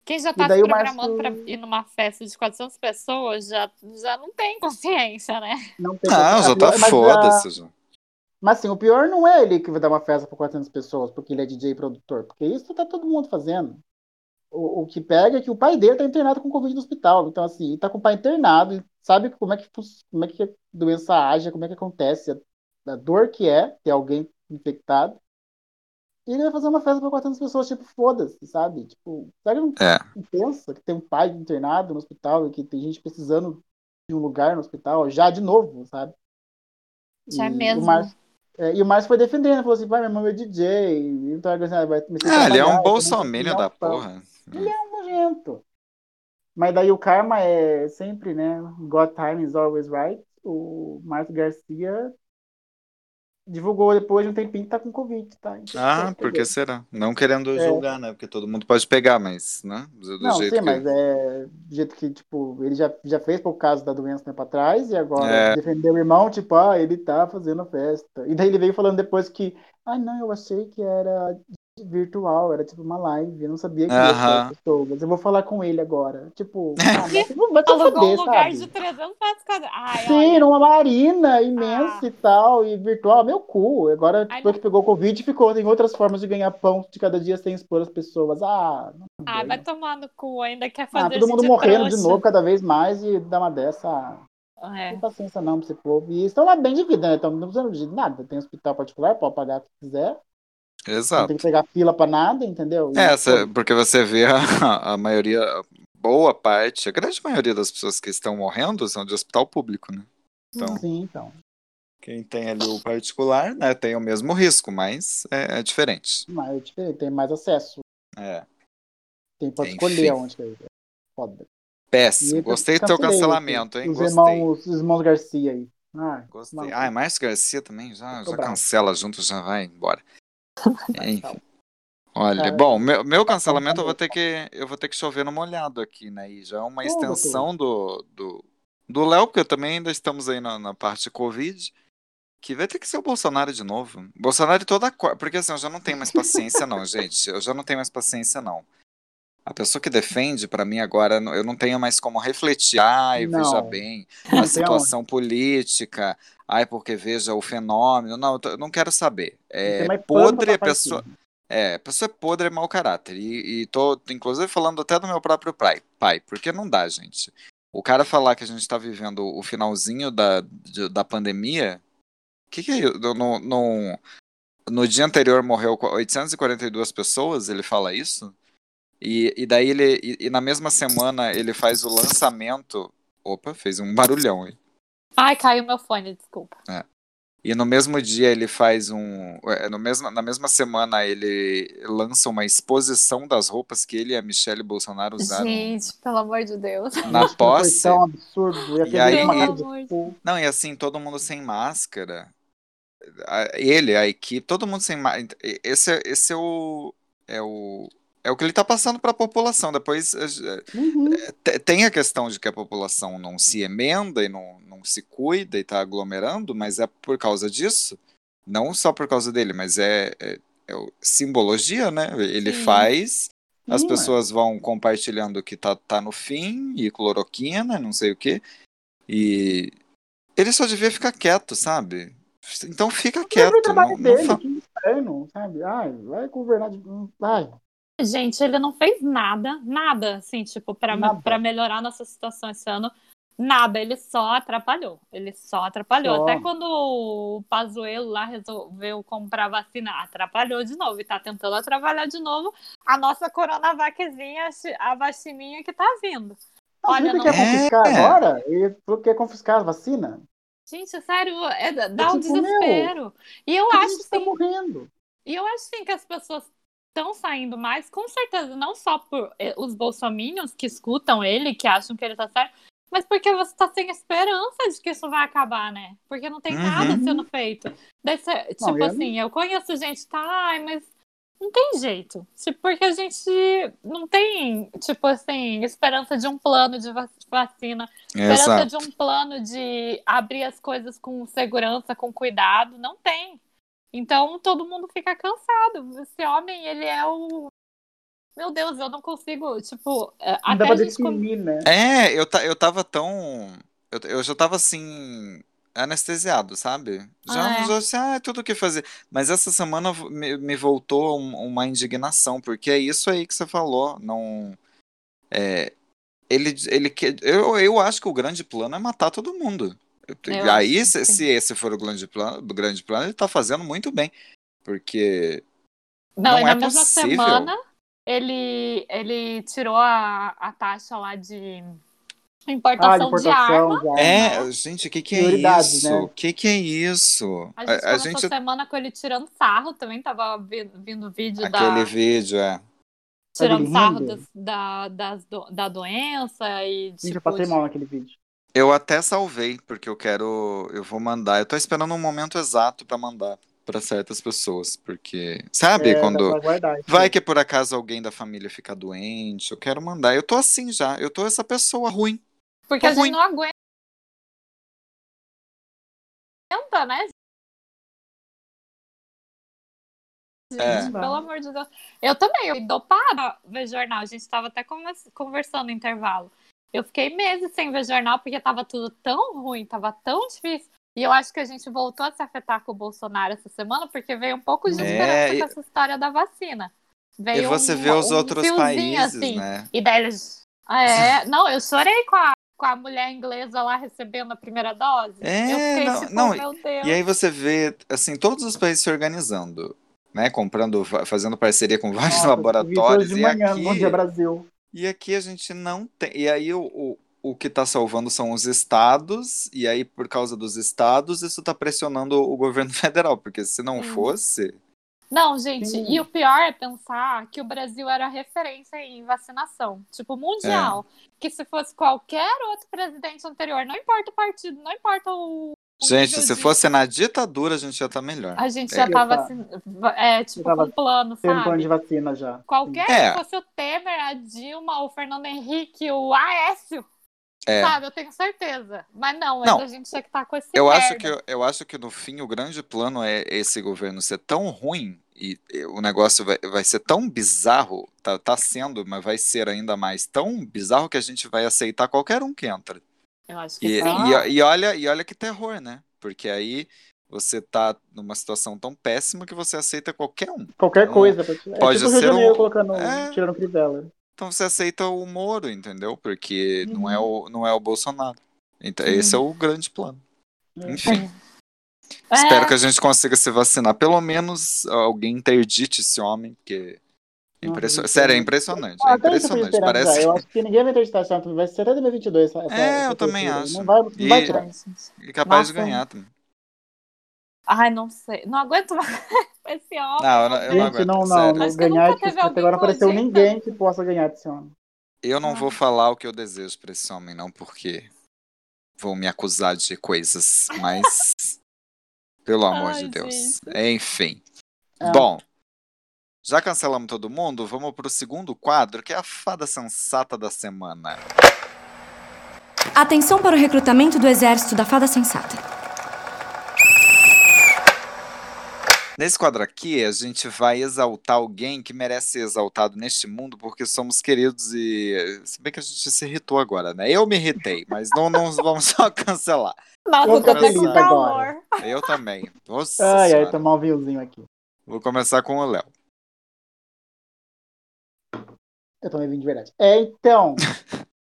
quem já tá daí se programando Márcio- pra ir numa festa de 400 pessoas já, já não tem consciência, né? Não, tem Não, a já tá a- foda-se. já. Mas assim, o pior não é ele que vai dar uma festa para 400 pessoas, porque ele é DJ e produtor. Porque isso tá todo mundo fazendo. O, o que pega é que o pai dele tá internado com Covid no hospital. Então, assim, ele tá com o pai internado, ele sabe como é que, como é que a doença age, como é que acontece, a, a dor que é ter alguém infectado. E ele vai fazer uma festa para 400 pessoas, tipo, foda-se, sabe? Tipo, será que não, É. não pensa que tem um pai internado no hospital e que tem gente precisando de um lugar no hospital já de novo, sabe? Já é E mesmo. O Márcio, É, e o Márcio foi defendendo, falou assim, vai, meu irmão é DJ, então agora vai me Ah, ele é um bolsominion da porra. Ele é um nojento. Mas daí o karma é sempre, né? God time is always right. O Márcio Garcia divulgou depois de um tempinho que tá com Covid, tá? Então, Ah, por que será? Não querendo julgar, né? Porque todo mundo pode pegar, mas, né? Do Não, jeito sim, que... mas é do jeito que, tipo, ele já, já fez por caso da doença tempo atrás e agora É. defendeu o irmão, tipo, ah, ele tá fazendo festa. E daí ele veio falando depois que, ah, não, eu achei que era virtual, era tipo uma live, eu não sabia que ia Aham. ter pessoas. Eu vou falar com ele agora. Tipo, ah, mas não te Alugou um lugar sabe? de 300 metros quadrados. Ai, Sim, olha. numa marina imensa Ah. e tal, e virtual, meu cu. Agora, Ai, depois não- que pegou o Covid, ficou, tem outras formas de ganhar pão de cada dia sem expor as pessoas. Ah, não Ah, vai tomar no cu, ainda quer fazer Ah, todo mundo de morrendo de trouxa. novo cada vez mais e dá uma dessa. Ah, não É. tem paciência não pra esse povo. E estão lá bem de vida, né? Estão não precisando de nada. Tem hospital particular, pode pagar o que quiser. Não Exato. tem que pegar fila pra nada, entendeu? É, pô, porque você vê a, a maioria, a boa parte, a grande maioria das pessoas que estão morrendo são de hospital público, né? Então, Sim, então. quem tem ali o particular, né, tem o mesmo risco, mas é, é diferente. Mas é diferente, tem mais acesso. É, Tem, Enfim. escolher onde que é. Foda. péssimo. Gostei do teu cancelamento, hein? Os Gostei. irmãos, os irmãos Garcia aí. Ah, Gostei. maluco. Ah, Márcio Garcia também já, já bravo. cancela junto, já vai embora. Enfim. Olha, Cara, bom, meu, meu cancelamento eu vou ter que eu vou ter que chover no molhado aqui, né? E já é uma extensão do do do Léo, porque também ainda estamos aí na, na parte Covid, que vai ter que ser o Bolsonaro de novo. Bolsonaro toda porque assim, eu já não tenho mais paciência não, gente. Eu já não tenho mais paciência não. A pessoa que defende, pra mim agora, eu não tenho mais como refletir. Ai, Não. veja bem, a situação política. Ai, porque veja o fenômeno. Não, eu não quero saber. É pano podre a pessoa. É, a pessoa é podre, é mau caráter. E, e tô, inclusive, falando até do meu próprio pai, pai, porque não dá, gente. O cara falar que a gente tá vivendo o finalzinho da, de- da pandemia. O que, que é isso? No, no, no dia anterior morreu 842 pessoas, ele fala isso. E, e daí ele. E, e na mesma semana ele faz o lançamento. Opa, fez um barulhão aí. Ai, caiu meu fone, desculpa. E no mesmo dia ele faz um. é, No mesmo, na mesma semana ele lança uma exposição das roupas que ele e a Michelle Bolsonaro usaram Gente, pelo amor de Deus. na Foi posse. tão absurdo. E, aí- cu. Não, e assim, todo mundo sem máscara. Ele, a equipe, todo mundo sem máscara. Esse, é- esse é o. É o. É o que ele tá passando para a população. Depois eh, Uhum. te- tem a questão de que a população não se emenda e não, não se cuida e tá aglomerando, mas é por causa disso. Não só por causa dele, mas é, é, é simbologia, né? Ele Sim. faz, as Sim, pessoas vão compartilhando que tá, tá no fim, e cloroquina, não sei o quê. E ele só devia ficar quieto, sabe? Então fica Mas o quieto. trabalho Não, não dele, fa- que inferno, sabe? Ai, vai governar de. Ai, Gente, ele não fez nada, nada, assim, tipo, pra melhorar nossa situação esse ano. Nada, ele só atrapalhou. Ele só atrapalhou. Só. Até quando o Pazuello lá resolveu comprar vacina, atrapalhou de novo. E tá tentando atrapalhar de novo a nossa Coronavaczinha, a vacininha que tá vindo. não, Olha, não- quer confiscar É. agora? Que quer confiscar a vacina? Gente, sério, é, dá um tipo, meu, desespero. E eu A acho gente tá sim, morrendo. E eu acho sim que as pessoas estão saindo mais, com certeza, não só por eh, os bolsominions que escutam ele, que acham que ele tá certo, mas porque você tá sem esperança de que isso vai acabar, né? Porque não tem Uhum. nada sendo feito. Daí cê- Não, tipo eu assim, eu conheço gente, tá, ai, mas não tem jeito. Tipo, porque a gente não tem, tipo assim, esperança de um plano de vac- vacina, esperança Exato. de um plano de abrir as coisas com segurança, com cuidado. Não tem. Então todo mundo fica cansado. Esse homem, ele é o. Meu Deus, eu não consigo. Tipo, é, Não até a com- né? É, eu, ta, eu tava tão. Eu, eu já tava assim. Anestesiado, sabe? Já, Ah, é. já assim, ah, tudo o que fazer. Mas essa semana me, me voltou um- uma indignação, porque é isso aí que você falou. Não. É, ele, ele que- eu, eu acho que o grande plano é matar todo mundo. Eu aí, se, se esse for o grande plano, o grande plano, ele tá fazendo muito bem. Porque. Não, Não e é na mesma possível. semana ele, ele tirou a, a taxa lá de. Importação, Ah, de de importação, arma. de arma. É, gente, o que, que é isso? né? O que, que é isso? A gente A, a começou gente. semana com ele tirando sarro, também tava vi- vindo vídeo Aquele da vídeo, é. tirando sarro das, da, das do- da doença e Gente, eu tipo, passei de- mal naquele vídeo. Eu até salvei, porque eu quero. Eu vou mandar. Eu tô esperando um momento exato pra mandar pra certas pessoas, porque. Sabe É, quando. guardar. Vai que por acaso alguém da família fica doente, eu quero mandar. Eu tô assim já, eu tô essa pessoa ruim. porque Tá a gente ruim. não aguenta, né? É. Gente, pelo amor de Deus. Eu também, eu dopada ver jornal. A gente tava até convers- conversando no intervalo. Eu fiquei meses sem ver jornal porque tava tudo tão ruim, tava tão difícil. E eu acho que a gente voltou a se afetar com o Bolsonaro essa semana porque veio um pouco de É, esperança e- com essa história da vacina. E Veio você um- vê os um outros países, assim. né? E daí eles. Ah, é? Não, eu chorei com a, com a mulher inglesa lá recebendo a primeira dose. É, eu fiquei não- tipo, não, meu Deus. E aí você vê, assim, todos os países se organizando, né? Comprando, fazendo parceria com vários Nossa, laboratórios. hoje de E manhã, aqui, Bom Dia Brasil. E aqui a gente não tem. E aí o, o, o que tá salvando são os estados, e aí por causa dos estados, isso tá pressionando o governo federal, porque se não Hum. fosse. Não, gente, Sim. e o pior é pensar que o Brasil era referência em vacinação, tipo, mundial. É. Que se fosse qualquer outro presidente anterior, não importa o partido, não importa o. Gente, se fosse na ditadura, a gente já tá melhor. A gente É. já tava Eu assim, é, tipo, tava com plano, Tendo plano sabe? de vacina já. Qualquer É. que fosse o Temer, a Dilma, o Fernando Henrique, o Aécio, É. sabe? Eu tenho certeza. Mas não, Não. a gente tinha que estar com esse Eu acho, que, eu acho que no fim o grande plano é esse governo ser tão ruim e e o negócio vai, vai ser tão bizarro, tá, tá sendo, mas vai ser ainda mais tão bizarro que a gente vai aceitar qualquer um que entra. Eu acho que E. Ah. e, e olha, e olha que terror, né? Porque aí você tá numa situação tão péssima que você aceita qualquer um. Qualquer Então, coisa. pra- É pode tipo o Rio de ser um- colocando, é. tirando Crivella. Então você aceita o Moro, entendeu? Porque não, é Uhum. o, não é o Bolsonaro. Então, esse é o grande plano. É. Enfim. É, Espero que a gente consiga se vacinar. Pelo menos alguém interdite esse homem, porque. É gente, Sério, é impressionante. É tipo de impressionante. Parece. Eu acho que ninguém vai acreditar ano. Vai ser até 2022. Essa, É, essa eu também acho. Não vai, não E- vai tirar. E capaz de Nossa. ganhar também. Ai, não sei. Não aguento mais esse homem. Não, eu não, eu não Gente, aguento. não, não. não ganhar é difícil, até agora apareceu ninguém que possa ganhar desse ano. Eu não Ah. vou falar o que eu desejo pra esse homem, não, porque vão me acusar de coisas, mas. Pelo amor Ai, de Deus. gente. Enfim. Ah. Bom. Já cancelamos todo mundo? Vamos pro segundo quadro, que é a fada sensata da semana. Atenção para o recrutamento do exército da Fada Sensata. Nesse quadro aqui, a gente vai exaltar alguém que merece ser exaltado neste mundo porque somos queridos e. Se bem que a gente se irritou agora, né? Eu me irritei, mas não, não vamos só cancelar. Nossa, Vou eu tô ficar até com feliz calor. agora. Eu também. Nossa Ai, ai, tomar um vinhozinho aqui. Vou começar com o Léo. Eu tomei vinho de verdade. É, então.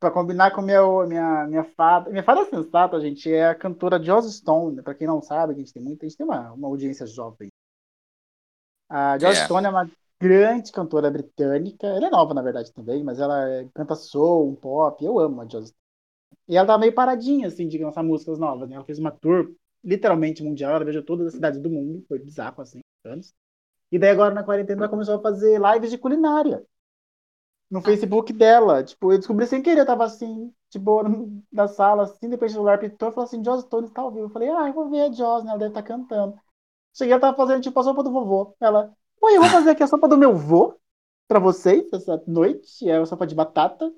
pra combinar com meu, minha, minha fada. Minha fada sensata, gente, é a cantora Joss Stone. né? Pra quem não sabe, a gente tem muita. A gente tem uma, uma audiência jovem. A Joss É. Stone é uma grande cantora britânica. Ela é nova, na verdade, também, mas ela é- canta soul, um pop. Eu amo a Joss Stone. E ela tá meio paradinha, assim, de lançar músicas novas, né? Ela fez uma tour literalmente mundial. Ela viajou todas as cidades do mundo. Foi bizarro, assim, anos. E daí agora na quarentena ela começou a fazer lives de culinária no Facebook dela. Tipo, eu descobri sem querer, eu tava assim, tipo, na sala, assim, depois o celular pitou, falou assim, Joss Stone tá ao vivo. Eu falei, ah, eu vou ver a Joss, né? Ela deve estar cantando. Cheguei, ela tava fazendo, tipo, a sopa do vovô. Ela, oi, eu vou fazer aqui a sopa do meu vô pra vocês essa noite. É a sopa de batata.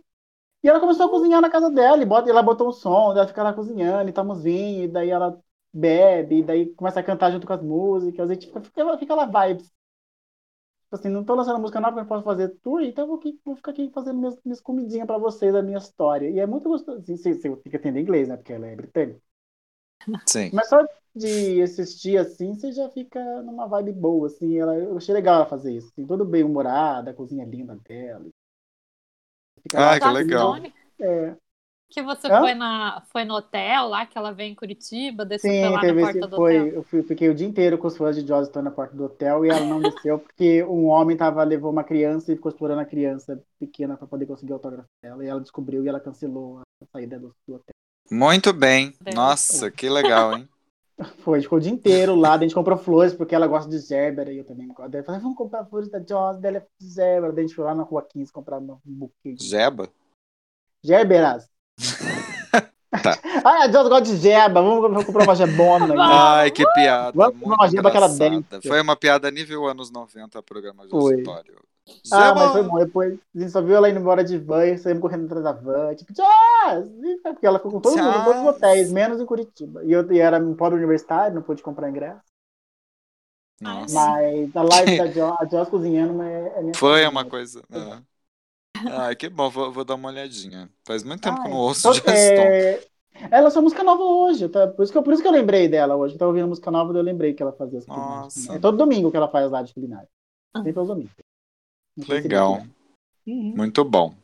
E ela começou a cozinhar na casa dela, e bota, e ela botou um som, ela fica lá cozinhando, e toma uns vinhos, e daí ela bebe, e daí começa a cantar junto com as músicas, e tipo, fica, fica lá vibes. Tipo assim, não tô lançando música nova, porque eu não posso fazer tour, então eu vou, aqui- vou ficar aqui fazendo minhas, minhas comidinhas pra vocês, a minha história. E é muito gostoso. Assim, você, você tem que entender inglês, né? Porque ela é britânica. Sim. Mas só de assistir assim, você já fica numa vibe boa, assim. Ela, eu achei legal ela fazer isso. Assim, todo bem humorada, a cozinha linda dela. Fica lá, Ah, que legal. É, Que você Hã? foi, na, foi no hotel lá, que ela veio em Curitiba, desceu Sim, lá na porta do foi, hotel. eu fui- fiquei o dia inteiro com os fãs de Joss Stone na porta do hotel e ela não desceu porque um homem tava, levou uma criança e ficou explorando a criança pequena para poder conseguir o autógrafo dela. E ela descobriu e ela cancelou a saída do, do hotel. Muito bem. Deus. Nossa, que legal, hein? Foi, ficou o dia inteiro lá, a gente comprou flores porque ela gosta de Zérbera e eu também gosto. Daí eu falei, vamos comprar flores da Joss, dela é de Zérbera. Daí a gente foi lá na rua 15 comprar um buquê de Jeba? Tá. Ah, a Joss gosta de Zeba, vamos, vamos comprar uma Gebona. Vamos. Ai, que piada. Vamos tomar uma jeba que ela engraçada. dente. Foi uma piada nível anos 90, programa de Foi. auditório. Ah, Jeba! mas foi bom. Depois a gente só viu ela indo embora de van e saímos correndo atrás da van. Tipo, Joss! Foi Porque ela ficou com todo mundo, em todos os hotéis, menos em Curitiba. E eu e era um pobre universitário, não pude comprar ingresso. Nossa. Mas a live da Joss, a Joss cozinhando é, é minha Foi uma coisa. é. Ai, que bom, vou, vou dar uma olhadinha. Faz muito tempo que eu não Ai, ouço então, Juston. é, Ela lançou música nova hoje, tá? por, isso que eu, por isso que eu lembrei dela hoje. Eu tava ouvindo música nova e eu lembrei que ela fazia as culinárias. É todo domingo que ela faz live de culinária. Ah. Sempre aos domingos. Sei se Legal. tiver. Uhum. Muito bom.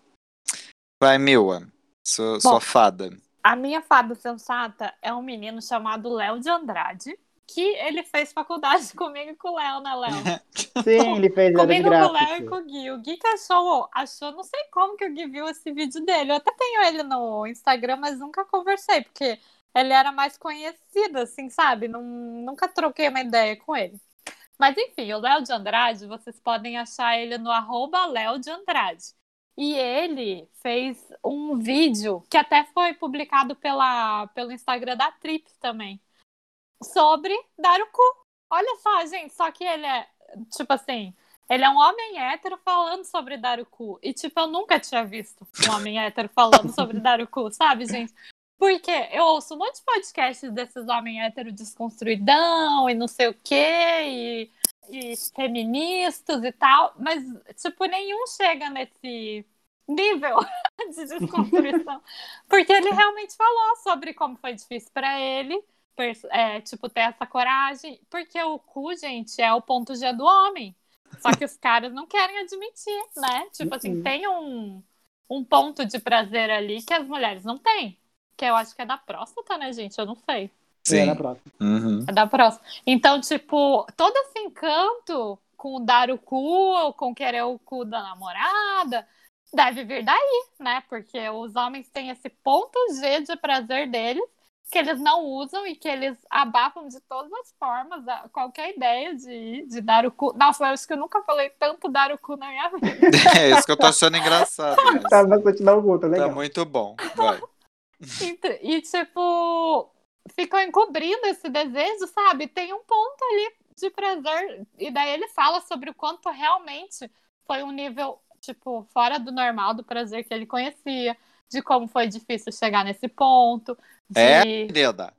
Vai, Mila. Sua, sua fada. A minha fada sensata é um menino chamado Léo de Andrade, que ele fez faculdade comigo e com o Léo, né, Léo? Sim, ele fez de Comigo, com o. Léo e com o Gui. O Gui que achou, achou, não sei como que o Gui viu esse vídeo dele. Eu até tenho ele no Instagram, mas nunca conversei, porque ele era mais conhecido, assim, sabe? Não, nunca troquei uma ideia com ele. Mas enfim, o Léo de Andrade, vocês podem achar ele no arroba Léo de Andrade. E ele fez um vídeo que até foi publicado pela, pelo Instagram da Trip também. Sobre dar o cu. Olha só, gente, só que ele é, tipo assim, ele é um homem hétero falando sobre dar o cu. E, tipo, eu nunca tinha visto um homem hétero falando sobre dar o cu, sabe, gente? Porque eu ouço um monte de podcasts desses homens héteros desconstruidão e não sei o quê, e, e feministas e tal, mas, tipo, nenhum chega nesse nível de desconstrução. Porque ele realmente falou sobre como foi difícil pra ele, é, tipo, ter essa coragem. Porque o cu, gente, é o ponto G do homem. Só que os caras não querem admitir, né? Tipo assim, Uhum. tem um, um ponto de prazer ali que as mulheres não têm. Que eu acho que é da próstata, né, gente? Eu não sei. É, na Sim. próxima. Uhum. É da próxima. Então, tipo, todo esse encanto com dar o cu, com querer o cu da namorada, deve vir daí, né? Porque os homens têm esse ponto G de prazer deles, que eles não usam e que eles abafam de todas as formas a- qualquer ideia de, de dar o cu. Nossa, eu acho que eu nunca falei tanto dar o cu na minha vida. É isso que eu tô achando engraçado. mesmo. Tá bastante na oculta, Tá legal. muito bom. Vai. E, e, tipo, ficam encobrindo esse desejo, sabe? Tem um ponto ali de prazer. E daí ele fala sobre o quanto realmente foi um nível, tipo, fora do normal do prazer que ele conhecia. De como foi difícil chegar nesse ponto. De... É, querida.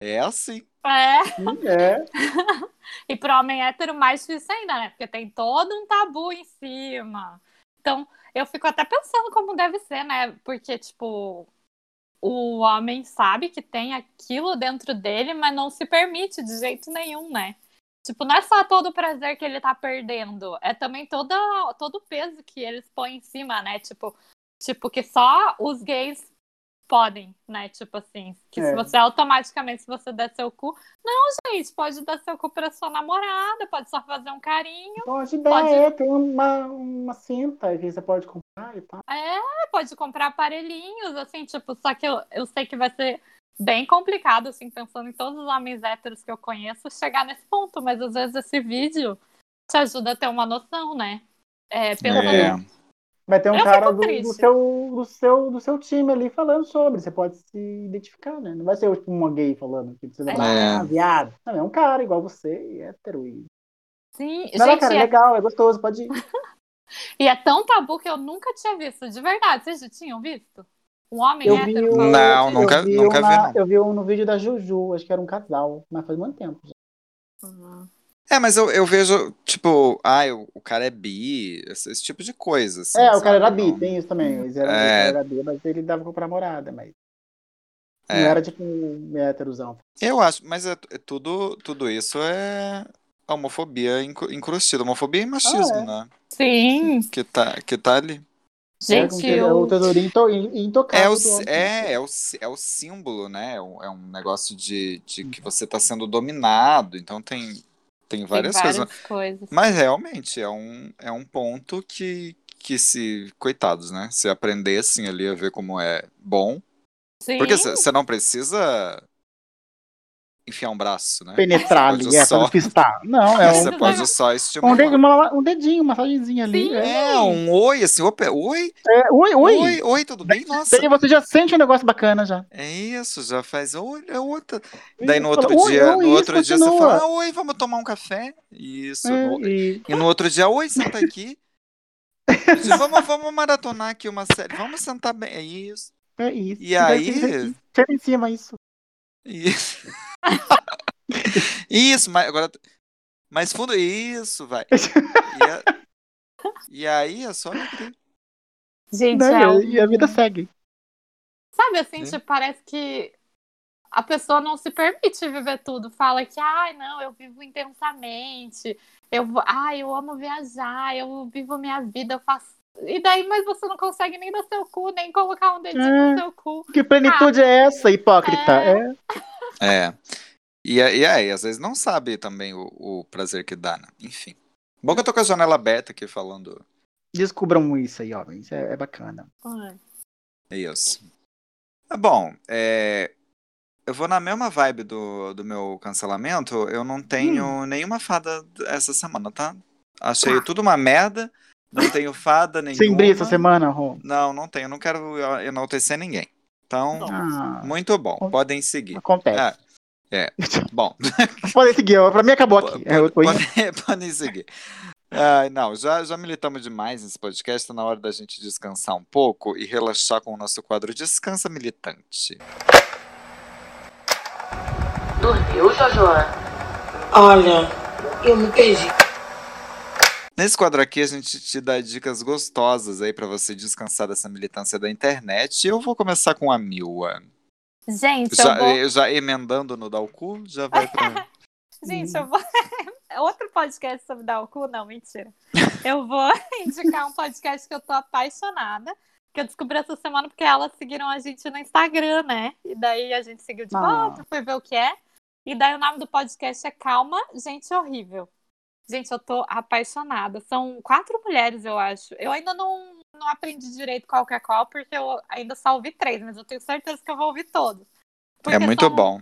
É assim. É. É. E pro homem hétero, mais difícil ainda, né? Porque tem todo um tabu em cima. Então, eu fico até pensando como deve ser, né? Porque, tipo, o homem sabe que tem aquilo dentro dele, mas não se permite de jeito nenhum, né? Tipo, não é só todo o prazer que ele tá perdendo, é também toda, todo o peso que eles põem em cima, né? Tipo, tipo, que só os gays podem, né? Tipo assim, que se É. você automaticamente, se você der seu cu. Não, gente, pode dar seu cu pra sua namorada, pode só fazer um carinho. Pode dar, Pode- é, tem uma, uma cinta que você pode comprar e tal. É, pode comprar aparelhinhos, assim, tipo, só que eu, eu sei que vai ser bem complicado, assim, pensando em todos os homens héteros que eu conheço, chegar nesse ponto, mas às vezes esse vídeo te ajuda a ter uma noção, né? É, pensando É. Vai ter um Eu cara do, do seu, do, seu, do seu time ali falando sobre. Você pode se identificar, né? Não vai ser tipo, uma gay falando que falar, É. ah, viado. Não, é um cara igual você, e hétero. E... Sim, Não, gente, cara, é é- legal, é gostoso, pode ir. e é tão tabu que eu nunca tinha visto, de verdade. Vocês já tinham visto? Um homem Eu vi, hétero um, falando Não, nunca- eu vi nunca um vi, não. Eu vi um no vídeo da Juju, acho que era um casal, mas faz muito tempo já. Uhum. É, mas eu, eu vejo, tipo, ah, o, o cara é bi, esse, esse tipo de coisa. Assim, é, o cara era bi, tem isso também. Eles eram, É. ele era bi, mas ele dava pra namorada, mas É. não era tipo um héterozão. Eu acho, mas é, é tudo, tudo isso é homofobia incrustida, homofobia e machismo, Ah, é. né? Sim, Que tá, que tá ali. Gente, é, eu... o tesourinho into- intocável. É o, homem. é, é, o, é o símbolo, né? É um, é um negócio de, de que você está sendo dominado. Então tem, tem várias, tem coisas. várias coisas. Mas realmente é um, é um ponto que, que se. Coitados, né? Se aprendessem ali a ver como é bom. Sim. Porque você não precisa enfiar um braço, né? Penetrar ali, é, só- despistar. Não, é Você um, pode só um, estimular. dedo, uma- um dedinho, uma massagenzinha ali. Sim. É. É, um oi, assim, opa, oi, É, oi, oi. oi, oi, tudo bem? Nossa, Daí você já sente um negócio bacana já. é isso, já faz oi, é outra. Daí no outro oi, dia, oi, no isso, outro dia você fala, ah, oi, vamos tomar um café? Isso. É, e- E no outro dia, oi, senta aqui. Diz, vamos, vamos maratonar aqui uma série, vamos sentar bem. É isso. é isso. E aí- Senta em cima isso. Isso. Isso, mas agora. Mais fundo, isso, vai. E, a- e aí é só. Gente, é um- E a vida segue. Sabe assim, É. tipo, parece que a pessoa não se permite viver tudo. Fala que, ai, não, eu vivo intensamente. Eu, vou- ai, eu amo viajar, eu vivo minha vida, eu faço. E daí, mas você não consegue nem dar seu cu, nem colocar um dedinho É. no seu cu. Que plenitude é essa, hipócrita? É. É. É. E, aí, às vezes não sabe também o, o prazer que dá, né? Enfim. Bom que eu tô com a janela aberta aqui falando Descubram isso aí, homens. É, é bacana. isso. É bom, é, eu vou na mesma vibe do, do meu cancelamento. Eu não tenho nenhuma fada essa semana, tá? Achei tudo uma merda. Não tenho fada nenhuma. Sem brilho essa semana, Rô. Não, não tenho. Não quero enaltecer ninguém. Então, Ah, muito bom. Podem seguir. acontece. É, é. Bom, Podem seguir, pra mim acabou aqui. É, tô indo. podem, seguir. Ai, não, já, já militamos demais nesse podcast. Tá na hora da gente descansar um pouco e relaxar com o nosso quadro Descansa Militante. Dormiu, Jojo? Olha, eu me perdi. Nesse quadro aqui, a gente te dá dicas gostosas aí pra você descansar dessa militância da internet. Eu vou começar com a Mila. Gente, Já, eu vou. já emendando no Dalcu, já vai pra. Gente, eu vou. Outro podcast sobre dar o cu? Não, mentira. Eu vou indicar um podcast que eu tô apaixonada. Que eu descobri essa semana porque elas seguiram a gente no Instagram, né? E daí a gente seguiu de Ah. volta, fui ver o que é. E daí o nome do podcast é Calma, Gente Horrível. Gente, eu tô apaixonada. São quatro mulheres, eu acho. Eu ainda não, não aprendi direito qual que é qual, porque eu ainda só ouvi três, mas eu tenho certeza que eu vou ouvir todos. Porque é muito são- bom.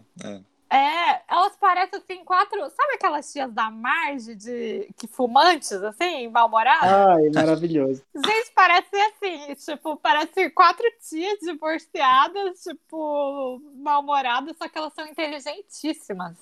É. é, elas parecem assim, quatro. Sabe aquelas tias da margem de que fumantes, assim, mal-humoradas? Ai, maravilhoso. Gente, parece assim, tipo, parece quatro tias divorciadas, tipo, mal-humoradas, só que elas são inteligentíssimas.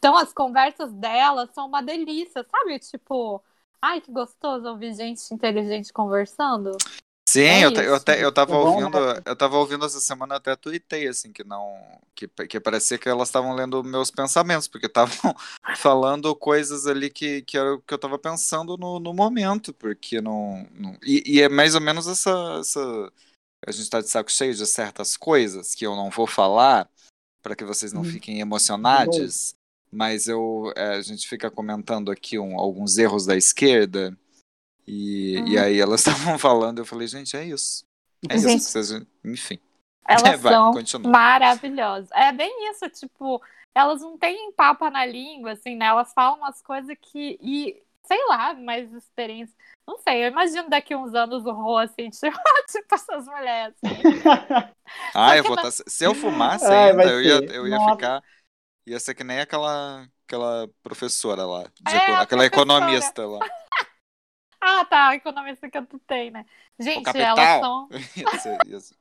Então as conversas delas são uma delícia, sabe? Tipo, ai, que gostoso ouvir gente inteligente conversando. Sim, É eu, eu, ta- eu tava É bom, ouvindo, né? eu tava ouvindo essa semana, eu até tuitei, assim, que não. Que, que parecia que elas estavam lendo meus pensamentos, porque estavam falando coisas ali que, que era o que eu tava pensando no, no momento, porque não. não- e, e é mais ou menos essa, essa. A gente tá de saco cheio de certas coisas que eu não vou falar, para que vocês não Hum. fiquem emocionados, mas eu, é, a gente fica comentando aqui um- alguns erros da esquerda. E, e Uhum. aí elas estavam falando, eu falei, gente, é isso. É isso Gente. que vocês. Enfim. Elas Vai, são continua. maravilhosas. É bem isso, tipo, elas não têm papo na língua, assim, né? Elas falam umas coisas que. E, sei lá, mais experiência. Não sei, eu imagino daqui uns anos o Rô, assim, tipo, tipo essas mulheres. assim. Ah, eu vou tá, se eu fumasse Ai, ainda, eu ia, eu ia Nossa. ficar. Ia ser que nem aquela, aquela professora lá. de É, eco- a aquela professora. economista lá. Ah, tá, a economista que eu tutei, né? Gente, elas são. Isso, isso.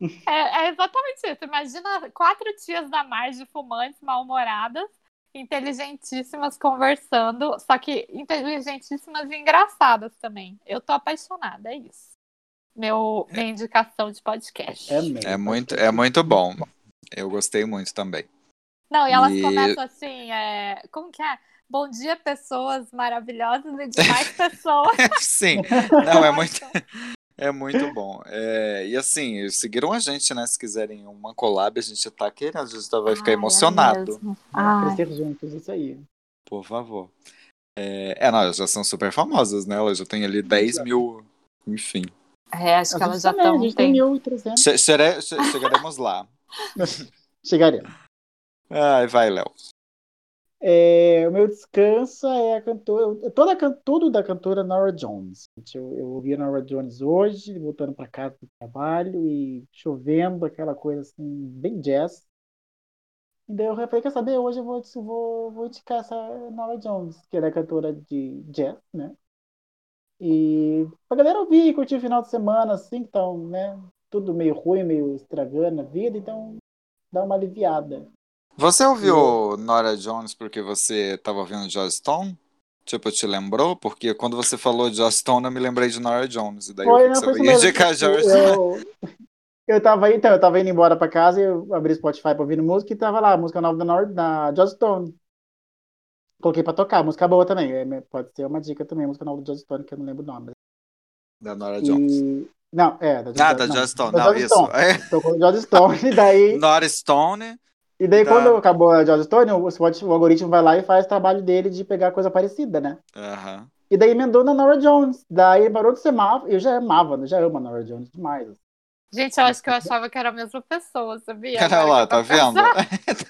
É, é exatamente isso. Imagina quatro tias da margem fumantes, mal-humoradas, inteligentíssimas conversando, só que inteligentíssimas e engraçadas também. Eu tô apaixonada, é isso. Meu, minha indicação de podcast. É mesmo. É muito, é muito bom. Eu gostei muito também. Não, e elas E- começam assim, é... como que é? Bom dia, pessoas maravilhosas e demais pessoas. Sim, não, é muito, é muito bom. É, e assim, seguiram a gente, né? Se quiserem uma collab, a gente tá querendo, a gente vai ficar Ai, é emocionado. mesmo. Ai. Crescer juntos, isso aí. Por favor. É, é, não, elas já são super famosas, né? Elas já têm ali 10 mil. Enfim. É, acho que elas gente já estão. tem Tem... 1300. Che- che- chegaremos lá. Chegaremos. Ai, vai, Léo. É, o meu descanso é a cantora, toda, tudo da cantora Nora Jones. Eu, eu ouvi a Nora Jones hoje, voltando para casa do trabalho e chovendo, aquela coisa assim, bem jazz. E daí eu falei, quer saber, hoje eu vou, vou, vou indicar essa Nora Jones, que ela é cantora de jazz, né? E pra galera ouvir e curtir o final de semana, assim, então, né? Tudo meio ruim, meio estragando a vida, então dá uma aliviada. Você ouviu Nora Jones porque você tava ouvindo Joss Stone? Tipo, te lembrou? Porque quando você falou de Joss Stone, eu me lembrei de Nora Jones. E daí Foi, eu não, você ia indicar Joss Eu, eu tava então, eu tava indo embora pra casa e eu abri o Spotify pra ouvir música e tava lá, a música nova da, Nor da Joss Stone. Coloquei pra tocar, música boa também. é, pode ser uma dica também, música nova do Joss Stone, que eu não lembro o nome. Da Nora Jones. E... Não, é, da Ah, da Joss Stone. Não, isso. Stone. É. Tocou Joss Stone, e daí, Nora Stone. E daí da- quando acabou a Joss Stone, o, Spotify, o algoritmo vai lá e faz o trabalho dele de pegar coisa parecida, né? Aham. E daí emendou na Nora Jones. Daí parou de ser Marvel. Eu já amava, eu já amo a Nora Jones demais. Gente, eu acho que eu achava que era a mesma pessoa, sabia? Olha lá, tá vendo?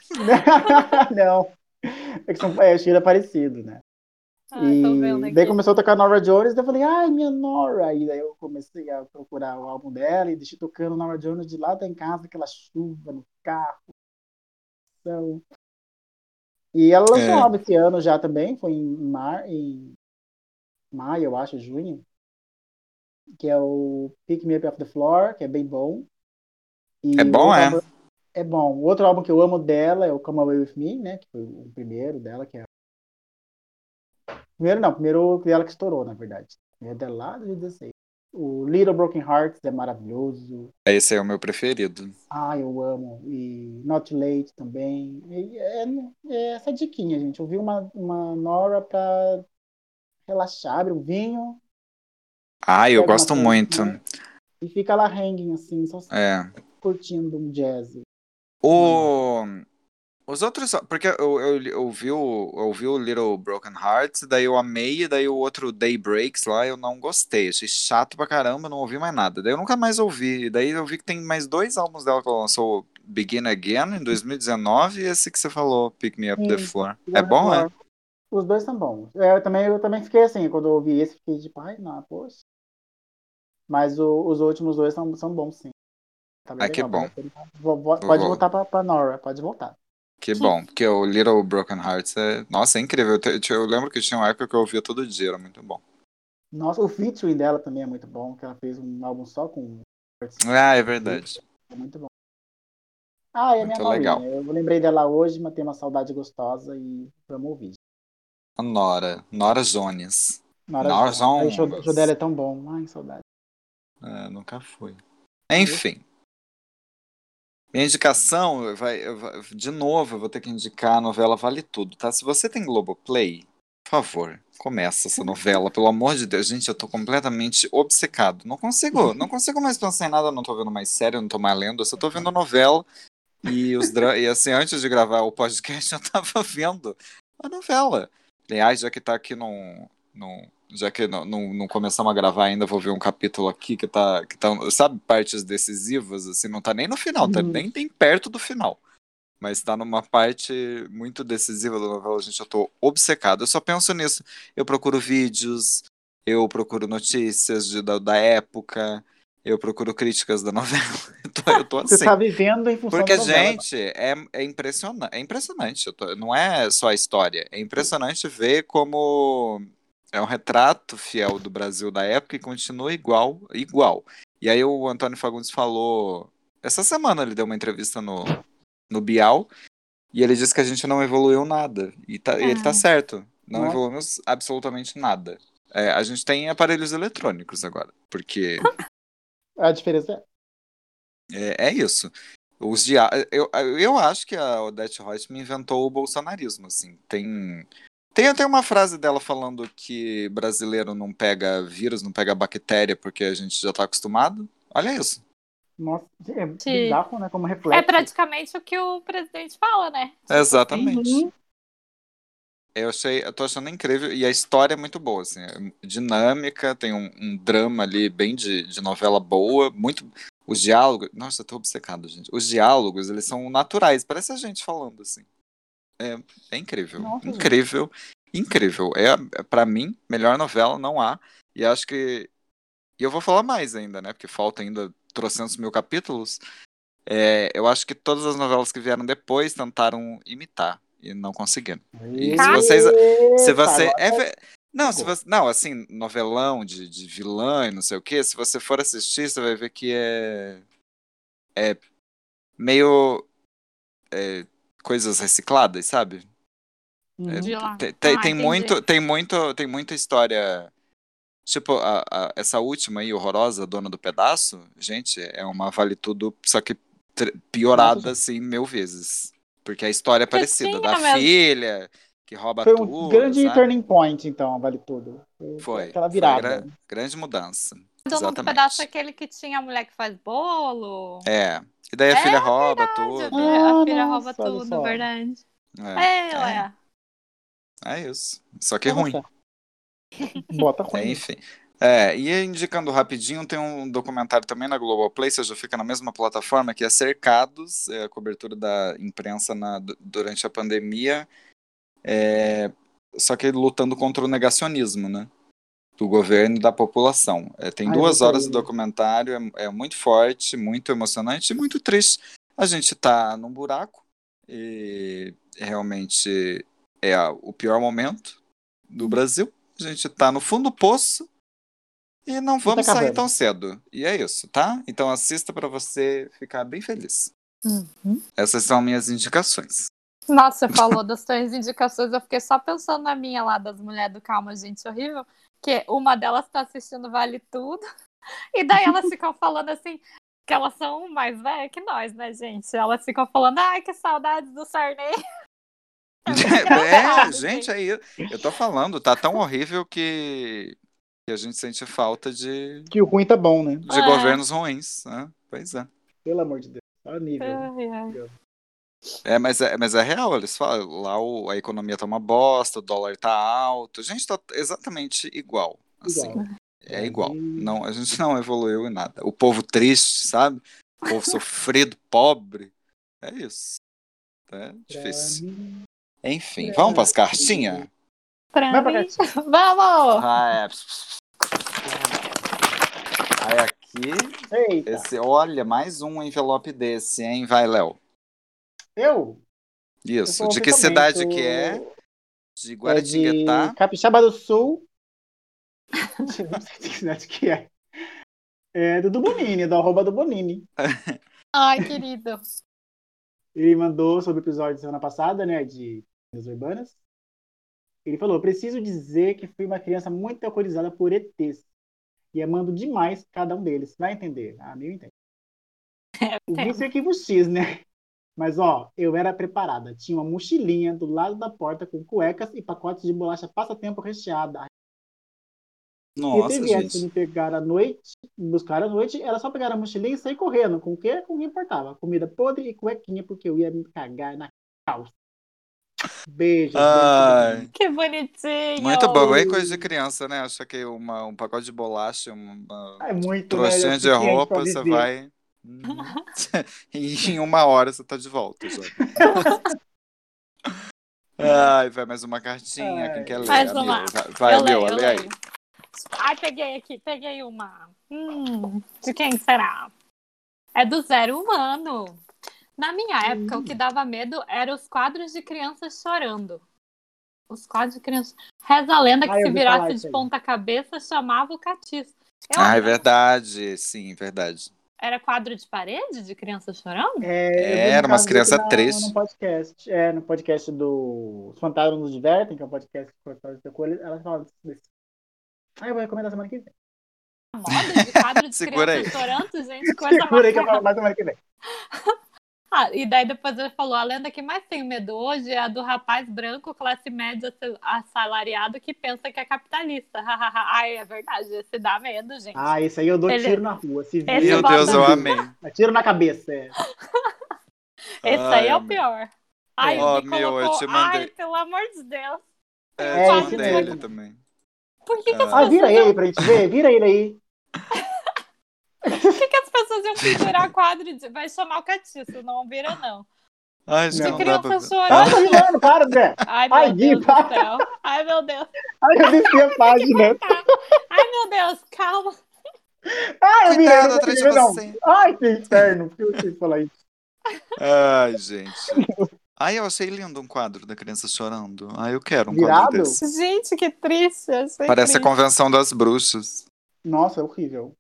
não. É que são é, estilo é parecido, né? Ah, tô e daí começou a tocar Nora Jones, daí eu falei, ai, minha Nora. E daí eu comecei a procurar o álbum dela e deixei tocando Nora Jones de lá em casa, aquela chuva no carro. Então... E ela lançou É. um álbum esse ano já também, foi em, mar, em maio, eu acho, junho. Que é o Pick Me Up Off the Floor, que é bem bom. E É bom, é? álbum- é bom. O outro álbum que eu amo dela é o Come Away With Me, né? Que foi o primeiro dela, que é. Primeiro não, primeiro dela que estourou, na verdade. É dela lá de 2016. O Little Broken Hearts é maravilhoso. Esse é o meu preferido. Ah, eu amo. E Not Late também. E é, é essa diquinha, gente. Eu vi uma, uma Nora pra relaxar, abre um vinho Ah, eu gosto coisa, muito. né? e fica lá hanging, assim, só É. curtindo um jazz. O... Os outros. Porque eu, eu, eu, vi o, eu vi o Little Broken Hearts, daí eu amei, e daí o outro Day Breaks lá eu não gostei. Achei chato pra caramba, não ouvi mais nada. Daí eu nunca mais ouvi. Daí eu vi que tem mais dois álbuns dela que ela lançou: Begin Again em 2019 e esse que você falou, Pick Me Up the Sim, Floor. Pick Me É the bom, é? Floor. Os dois são bons. É, Eu também, eu também fiquei assim, quando eu ouvi esse, fiquei tipo, ai, não, poxa. Mas o- os últimos dois são, são bons, sim. Tá Ah, que bom. Pode Vou- voltar pra, pra Nora, pode voltar. Que bom, porque o Little Broken Hearts é. Nossa, é incrível. Eu, te- eu lembro que tinha uma época que eu ouvia todo dia, era muito bom. Nossa, o featuring dela também é muito bom, que ela fez um álbum só com. Ah, é verdade. É muito bom. Ah, é a minha Muito Norinha. legal. Eu lembrei dela hoje, mas tem uma saudade gostosa e vamos ouvir. A Nora. Nora Jones. Nora Nora Jones. O show, Jones. o show dela é tão bom. Ai, saudade. É, nunca fui. Enfim. Minha indicação, vai, vai- de novo, eu vou ter que indicar a novela Vale Tudo, tá? Se você tem Globoplay, por favor, começa essa novela, pelo amor de Deus. Gente, eu tô completamente obcecado. Não consigo, não consigo mais pensar em nada, não tô vendo mais série, não tô mais lendo, eu só tô vendo novela. E, os e assim, antes de gravar o podcast, eu tava vendo a novela. Aliás, já que tá aqui num. num já que não, não, não começamos a gravar ainda, vou ver um capítulo aqui que tá, que tá. Sabe, partes decisivas, assim, não tá nem no final, tá Uhum. nem, nem perto do final. Mas tá numa parte muito decisiva da novela, gente. Eu tô obcecado. Eu só penso nisso. Eu procuro vídeos, eu procuro notícias de, da, da época, eu procuro críticas da novela. Eu tô, eu tô Você assim. tá vivendo em função Porque, da novela. gente, é, é impressionante. É impressionante. eu tô- não é só a história. É impressionante ver como é um retrato fiel do Brasil da época e continua igual, igual. E aí o Antônio Fagundes falou. Essa semana ele deu uma entrevista no, no Bial e ele disse que a gente não evoluiu nada. E, tá- e ele tá Ah. certo. Não Nossa. evoluímos absolutamente nada. É, a gente tem aparelhos eletrônicos agora. Porque. A diferença é. É, é isso. Os dia... eu, eu acho que a Odete Reutemann inventou o bolsonarismo, assim. Tem, tem até uma frase dela falando que brasileiro não pega vírus, não pega bactéria porque a gente já tá acostumado. Olha isso. Nossa, é Sim. bizarro, né? Como reflexo. É praticamente o que o presidente fala, né? Exatamente. Uhum. Eu achei, eu tô achando incrível e a história é muito boa, assim, é dinâmica, tem um, um drama ali bem de, de novela boa, muito os diálogos, nossa, eu tô obcecado, gente. Os diálogos, eles são naturais, parece a gente falando assim. É, é incrível, Nossa, incrível, incrível. É, é para mim, melhor novela não há. E acho que e eu vou falar mais ainda, né? Porque falta ainda trocentos mil capítulos. É, eu acho que todas as novelas que vieram depois tentaram imitar e não conseguiram. E se vocês, se você é, não, se você, não, assim, novelão de, de vilã e não sei o que, se você for assistir, você vai ver que é é meio é, coisas recicladas, sabe? É, De lá. tem, tem, Ah, tem muito, tem muito, tem muita história. Tipo, a- a- essa última aí, horrorosa, Dona do Pedaço, gente, é uma vale tudo, só que piorada Nossa, assim mil vezes. Porque a história é parecida, da mesmo. filha que rouba Foi um tudo. grande sabe? turning point, então, vale tudo. Foi. Aquela foi virada. gra- grande mudança. Dono do Exatamente. pedaço é aquele que tinha a mulher que faz bolo. É. E daí a É filha rouba A tudo. filha, a filha rouba nossa, olha tudo, só. verdade. É, É, é, é isso. Só que Nossa. ruim. Bota É, ruim. enfim. É, e indicando rapidinho, tem um documentário também na Globoplay, você já fica na mesma plataforma, que é Cercados, é a cobertura da imprensa na- du- durante a pandemia, é, só que lutando contra o negacionismo, né? Do governo e da população. É, tem eu duas horas de documentário, é, é muito forte, muito emocionante e muito triste. A gente tá num buraco e realmente é a- o pior momento do Brasil. A gente tá no fundo do poço e não vamos sair acabando. tão cedo. E é isso, tá? Então assista pra você ficar bem feliz. Uhum. Essas são minhas indicações. Nossa, você falou das suas indicações, eu fiquei só pensando na minha lá, das mulheres do Calma, gente, horrível. Que uma delas tá assistindo Vale Tudo. E daí elas ficam falando assim, que elas são mais velhas que nós, né, gente? Elas ficam falando, ai, que saudades do Sarney. É, gente, aí eu tô falando, tá tão horrível que, que a gente sente falta de, Que o ruim tá bom, né? de É. governos ruins. Né? Pois é. Pelo amor de Deus. Olha o nível. Ai, ai. É, mas é, mas é real, eles falam, lá o- a economia tá uma bosta, o dólar tá alto, a gente tá exatamente igual, assim, Igual. é igual, Brasil. não, a gente não evoluiu em nada, o povo triste, sabe, o povo sofrido, pobre, é isso, é difícil, enfim, vamos pras cartinhas? Pra pra. Vamos! Ah, é. Aí aqui, Eita. esse, olha, mais um envelope desse, hein, vai, Léo, Eu? eu isso, sou de que cidade o- que é? De É de Guaratinguetá, Capixaba do Sul. Deixa eu ver que cidade que é. É do Dubonini, do arroba do Bonini. Ai, querido. Ele mandou sobre o episódio da semana passada, né, de Lendas Urbanas. Ele falou, preciso dizer que fui uma criança muito alcoolizada por ETs. E amando demais cada um deles. Vai entender? Ah, meu entende. O entendo. vício é arquivo X, né? Mas, ó, eu era preparada. Tinha uma mochilinha do lado da porta com cuecas e pacotes de bolacha passatempo recheada. nossa, e se viesse gente. me pegar à noite, me buscar à noite, era só pegar a mochilinha e sair correndo. Com o quê? Com o que importava. Comida podre e cuequinha, porque eu ia me cagar na calça. Beijo. Ai. beijo. Que bonitinho. Muito bom, é coisa de criança, né? Acha que uma, um pacote de bolacha, uma É muito, trouxinha né? de roupa, você vai. Uhum. e em uma hora você tá de volta já. Ai, vai mais uma cartinha. Quem quer ler? Mais uma. Vai, vai eu lê aí. Ai, peguei aqui, peguei uma. Hum, de quem será? É do Zero Humano. Na minha época, o que dava medo eram os quadros de crianças chorando. Os quadros de crianças. Reza a lenda que eu se virasse de aí. ponta cabeça, chamava o catiço. Eu Ah, é verdade. Sim, verdade. Era quadro de parede de crianças chorando? É, vi Era um umas crianças tristes. No podcast, é, no podcast do Os Fantasmas nos Divertem, que é um podcast que foi feito com eles, elas falam desse. Ah, eu vou recomendar semana que vem. Moda de quadro de Segura crianças chorando, gente, Segura aí que eu falo mais semana que vem. Ah, e daí depois ele falou: a lenda que mais tenho medo hoje é a do rapaz branco, classe média assalariado, que pensa que é capitalista. Ai, é verdade, esse dá medo, gente. Ah, esse aí eu dou Ele- tiro na rua. Se vir, Meu eu Deus, eu amei. dá Tiro na cabeça. É. esse Ai, aí é o pior. Ai, Ó, o Gui meu, eu te mandei- Ai, pelo amor de Deus. É, É, te esse mandei ele também. Por que, que as Ah, vira pessoas ele pra gente ver, vira ele aí. Por que, que as pessoas iam pendurar quadro de. Vai chamar o catiço, não vira, não. Ai, gente, Não. criança pra... Ah, chorando. para, Zé. Ai, meu Ai, Deus para. do céu. Ai, meu Deus. Ai, eu desci a página. Ai, meu Deus, calma. Ai, eu virei, não atrás não. você. Ai, que inferno. Por que eu falar isso? Ai, gente. Ai, eu achei lindo um quadro da criança chorando. Ai, eu quero um Virado? quadro desse. Gente, que triste. Parece a triste. convenção das bruxas. Nossa, é horrível.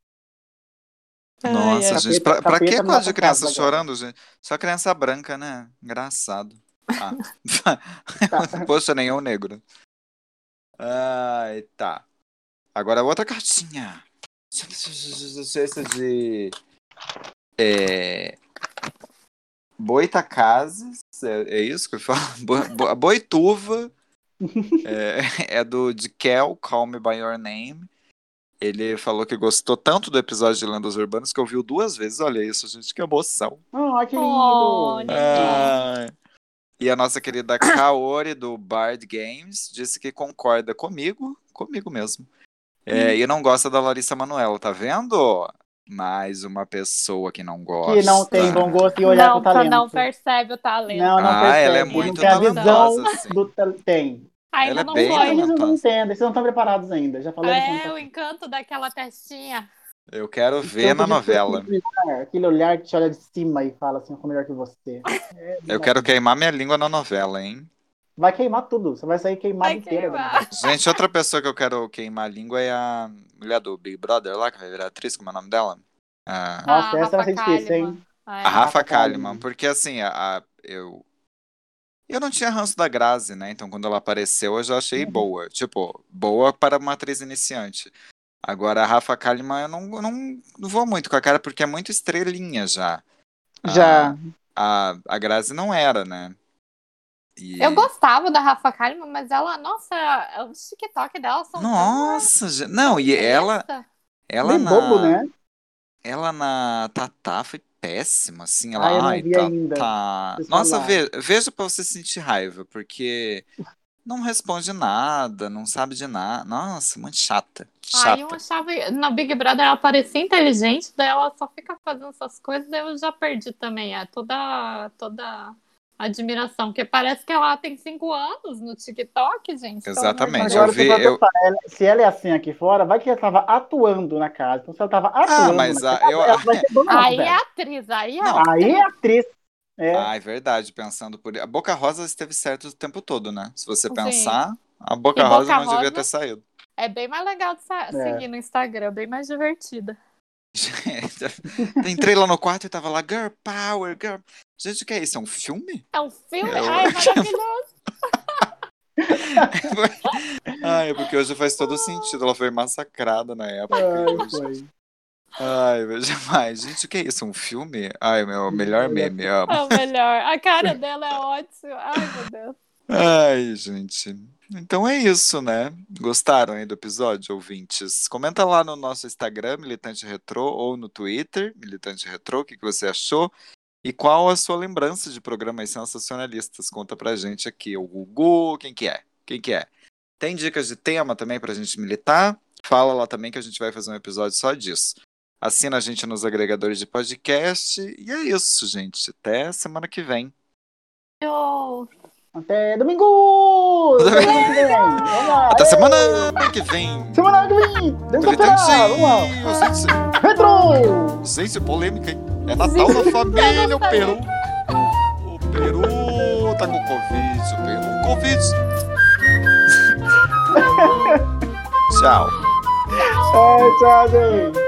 Nossa, ai. gente, pra, pra que quadro de nossa criança chorando, gente? Só criança branca, né? Engraçado. Ah. Tá. Poxa, nem eu negro. Ai, tá. Agora outra cartinha. Essa de. É. Boitacazes. É, é isso que eu falo? Bo, bo, a Boituva. É, é do de Kel, Call Me By Your Name. Ele falou que gostou tanto do episódio de Lendas Urbanas que ouviu duas vezes. Olha isso, gente, que emoção. Ah, que lindo. Oh, Ai. E a nossa querida Kaori do Bard Games disse que concorda comigo, comigo mesmo. É, e não gosta da Larissa Manoela, tá vendo? Mais uma pessoa que não gosta. Que não tem bom gosto e olhar não, pro talento. não percebe o talento. Não, não Ah, percebe. ela é não muito tem a visão talentosa, assim. do. Tem. Ainda Ela é não bem foi. Eles não entendem, vocês não estão preparados ainda. Já falei É, o encanto daquela testinha. Eu quero ver na novela. Aquele olhar que te olha de cima e fala assim, eu sou melhor que você. É, Eu quero queimar minha língua na novela, hein? Vai queimar tudo. Você vai sair queimado Vai inteira. queimar. Gente, outra pessoa que eu quero queimar a língua é a mulher do Big Brother lá, que vai virar atriz, como é o nome dela? A, Nossa, Ah, essa vai ser Rafa difícil, hein? É. a Rafa Rafa Kalimann, Kalimann. porque assim, a, a- eu. Eu não tinha ranço da Grazi, né? Então quando ela apareceu eu já achei Uhum. boa. Tipo, boa para uma atriz iniciante. Agora a Rafa Kalimann eu não, eu não, não vou muito com a cara porque é muito estrelinha já. A- Já. A, a Grazi não era, né? E- Eu gostava da Rafa Kalimann, mas ela, nossa, os TikTok dela são. Nossa, gente. Não, e ela, ela Bem na. bobo, né? Ela na Tatá foi péssima, assim. Ela, Ah, eu ai, Tatá. ainda. Vocês Nossa, ve- veja pra você sentir raiva, porque não responde nada, não sabe de nada. Nossa, muito chata. Ai, eu Chata. achava. Na Big Brother ela parecia inteligente, daí ela só fica fazendo essas coisas, daí eu já perdi também. É toda, toda admiração, porque parece que ela tem cinco anos no TikTok, gente. Exatamente, eu vi- eu- ela- se ela é assim aqui fora, vai que ela tava atuando na casa. Então, se ela tava atuando mas na a- casa, eu- ela vai ser dona, Aí é atriz, aí é. Não. Aí é atriz. É. Ah, é verdade, pensando por. A Boca Rosa esteve certo o tempo todo, né? Se você Sim. pensar, a Boca E Rosa Boca não devia Rosa- ter saído. É bem mais legal de sa- É. seguir no Instagram, bem mais divertida. Entrei lá no quarto e tava lá, Girl Power, Girl. Gente, o que é isso? É um filme? É um filme? Eu- Ai, é maravilhoso. Ai, é porque hoje faz todo sentido. Ela foi massacrada na época. Ai, foi. Ai, veja mais. Gente, o que é isso? Um filme? Ai, meu melhor meme, amo. É o melhor. A cara dela é ótima. Ai, meu Deus. Ai, gente. Então é isso, né? Gostaram aí do episódio, ouvintes? Comenta lá no nosso Instagram, Militante Retrô, ou no Twitter, Militante Retrô, o que, que você achou? E qual a sua lembrança de programas sensacionalistas? Conta pra gente aqui. O Gugu, quem que é? Quem que é? Tem dicas de tema também pra gente militar? Fala lá também que a gente vai fazer um episódio só disso. Assina a gente nos agregadores de podcast. E é isso, gente. Até semana que vem. Até domingo! Semana que vem! Vamos lá! Até semana que vem. Semana que vem! Vamos lá! Militante! Gente, polêmica, hein? É Natal na família, o Peru. O Peru tá com Covid, o Peru. Covid. tchau. Tchau, gente!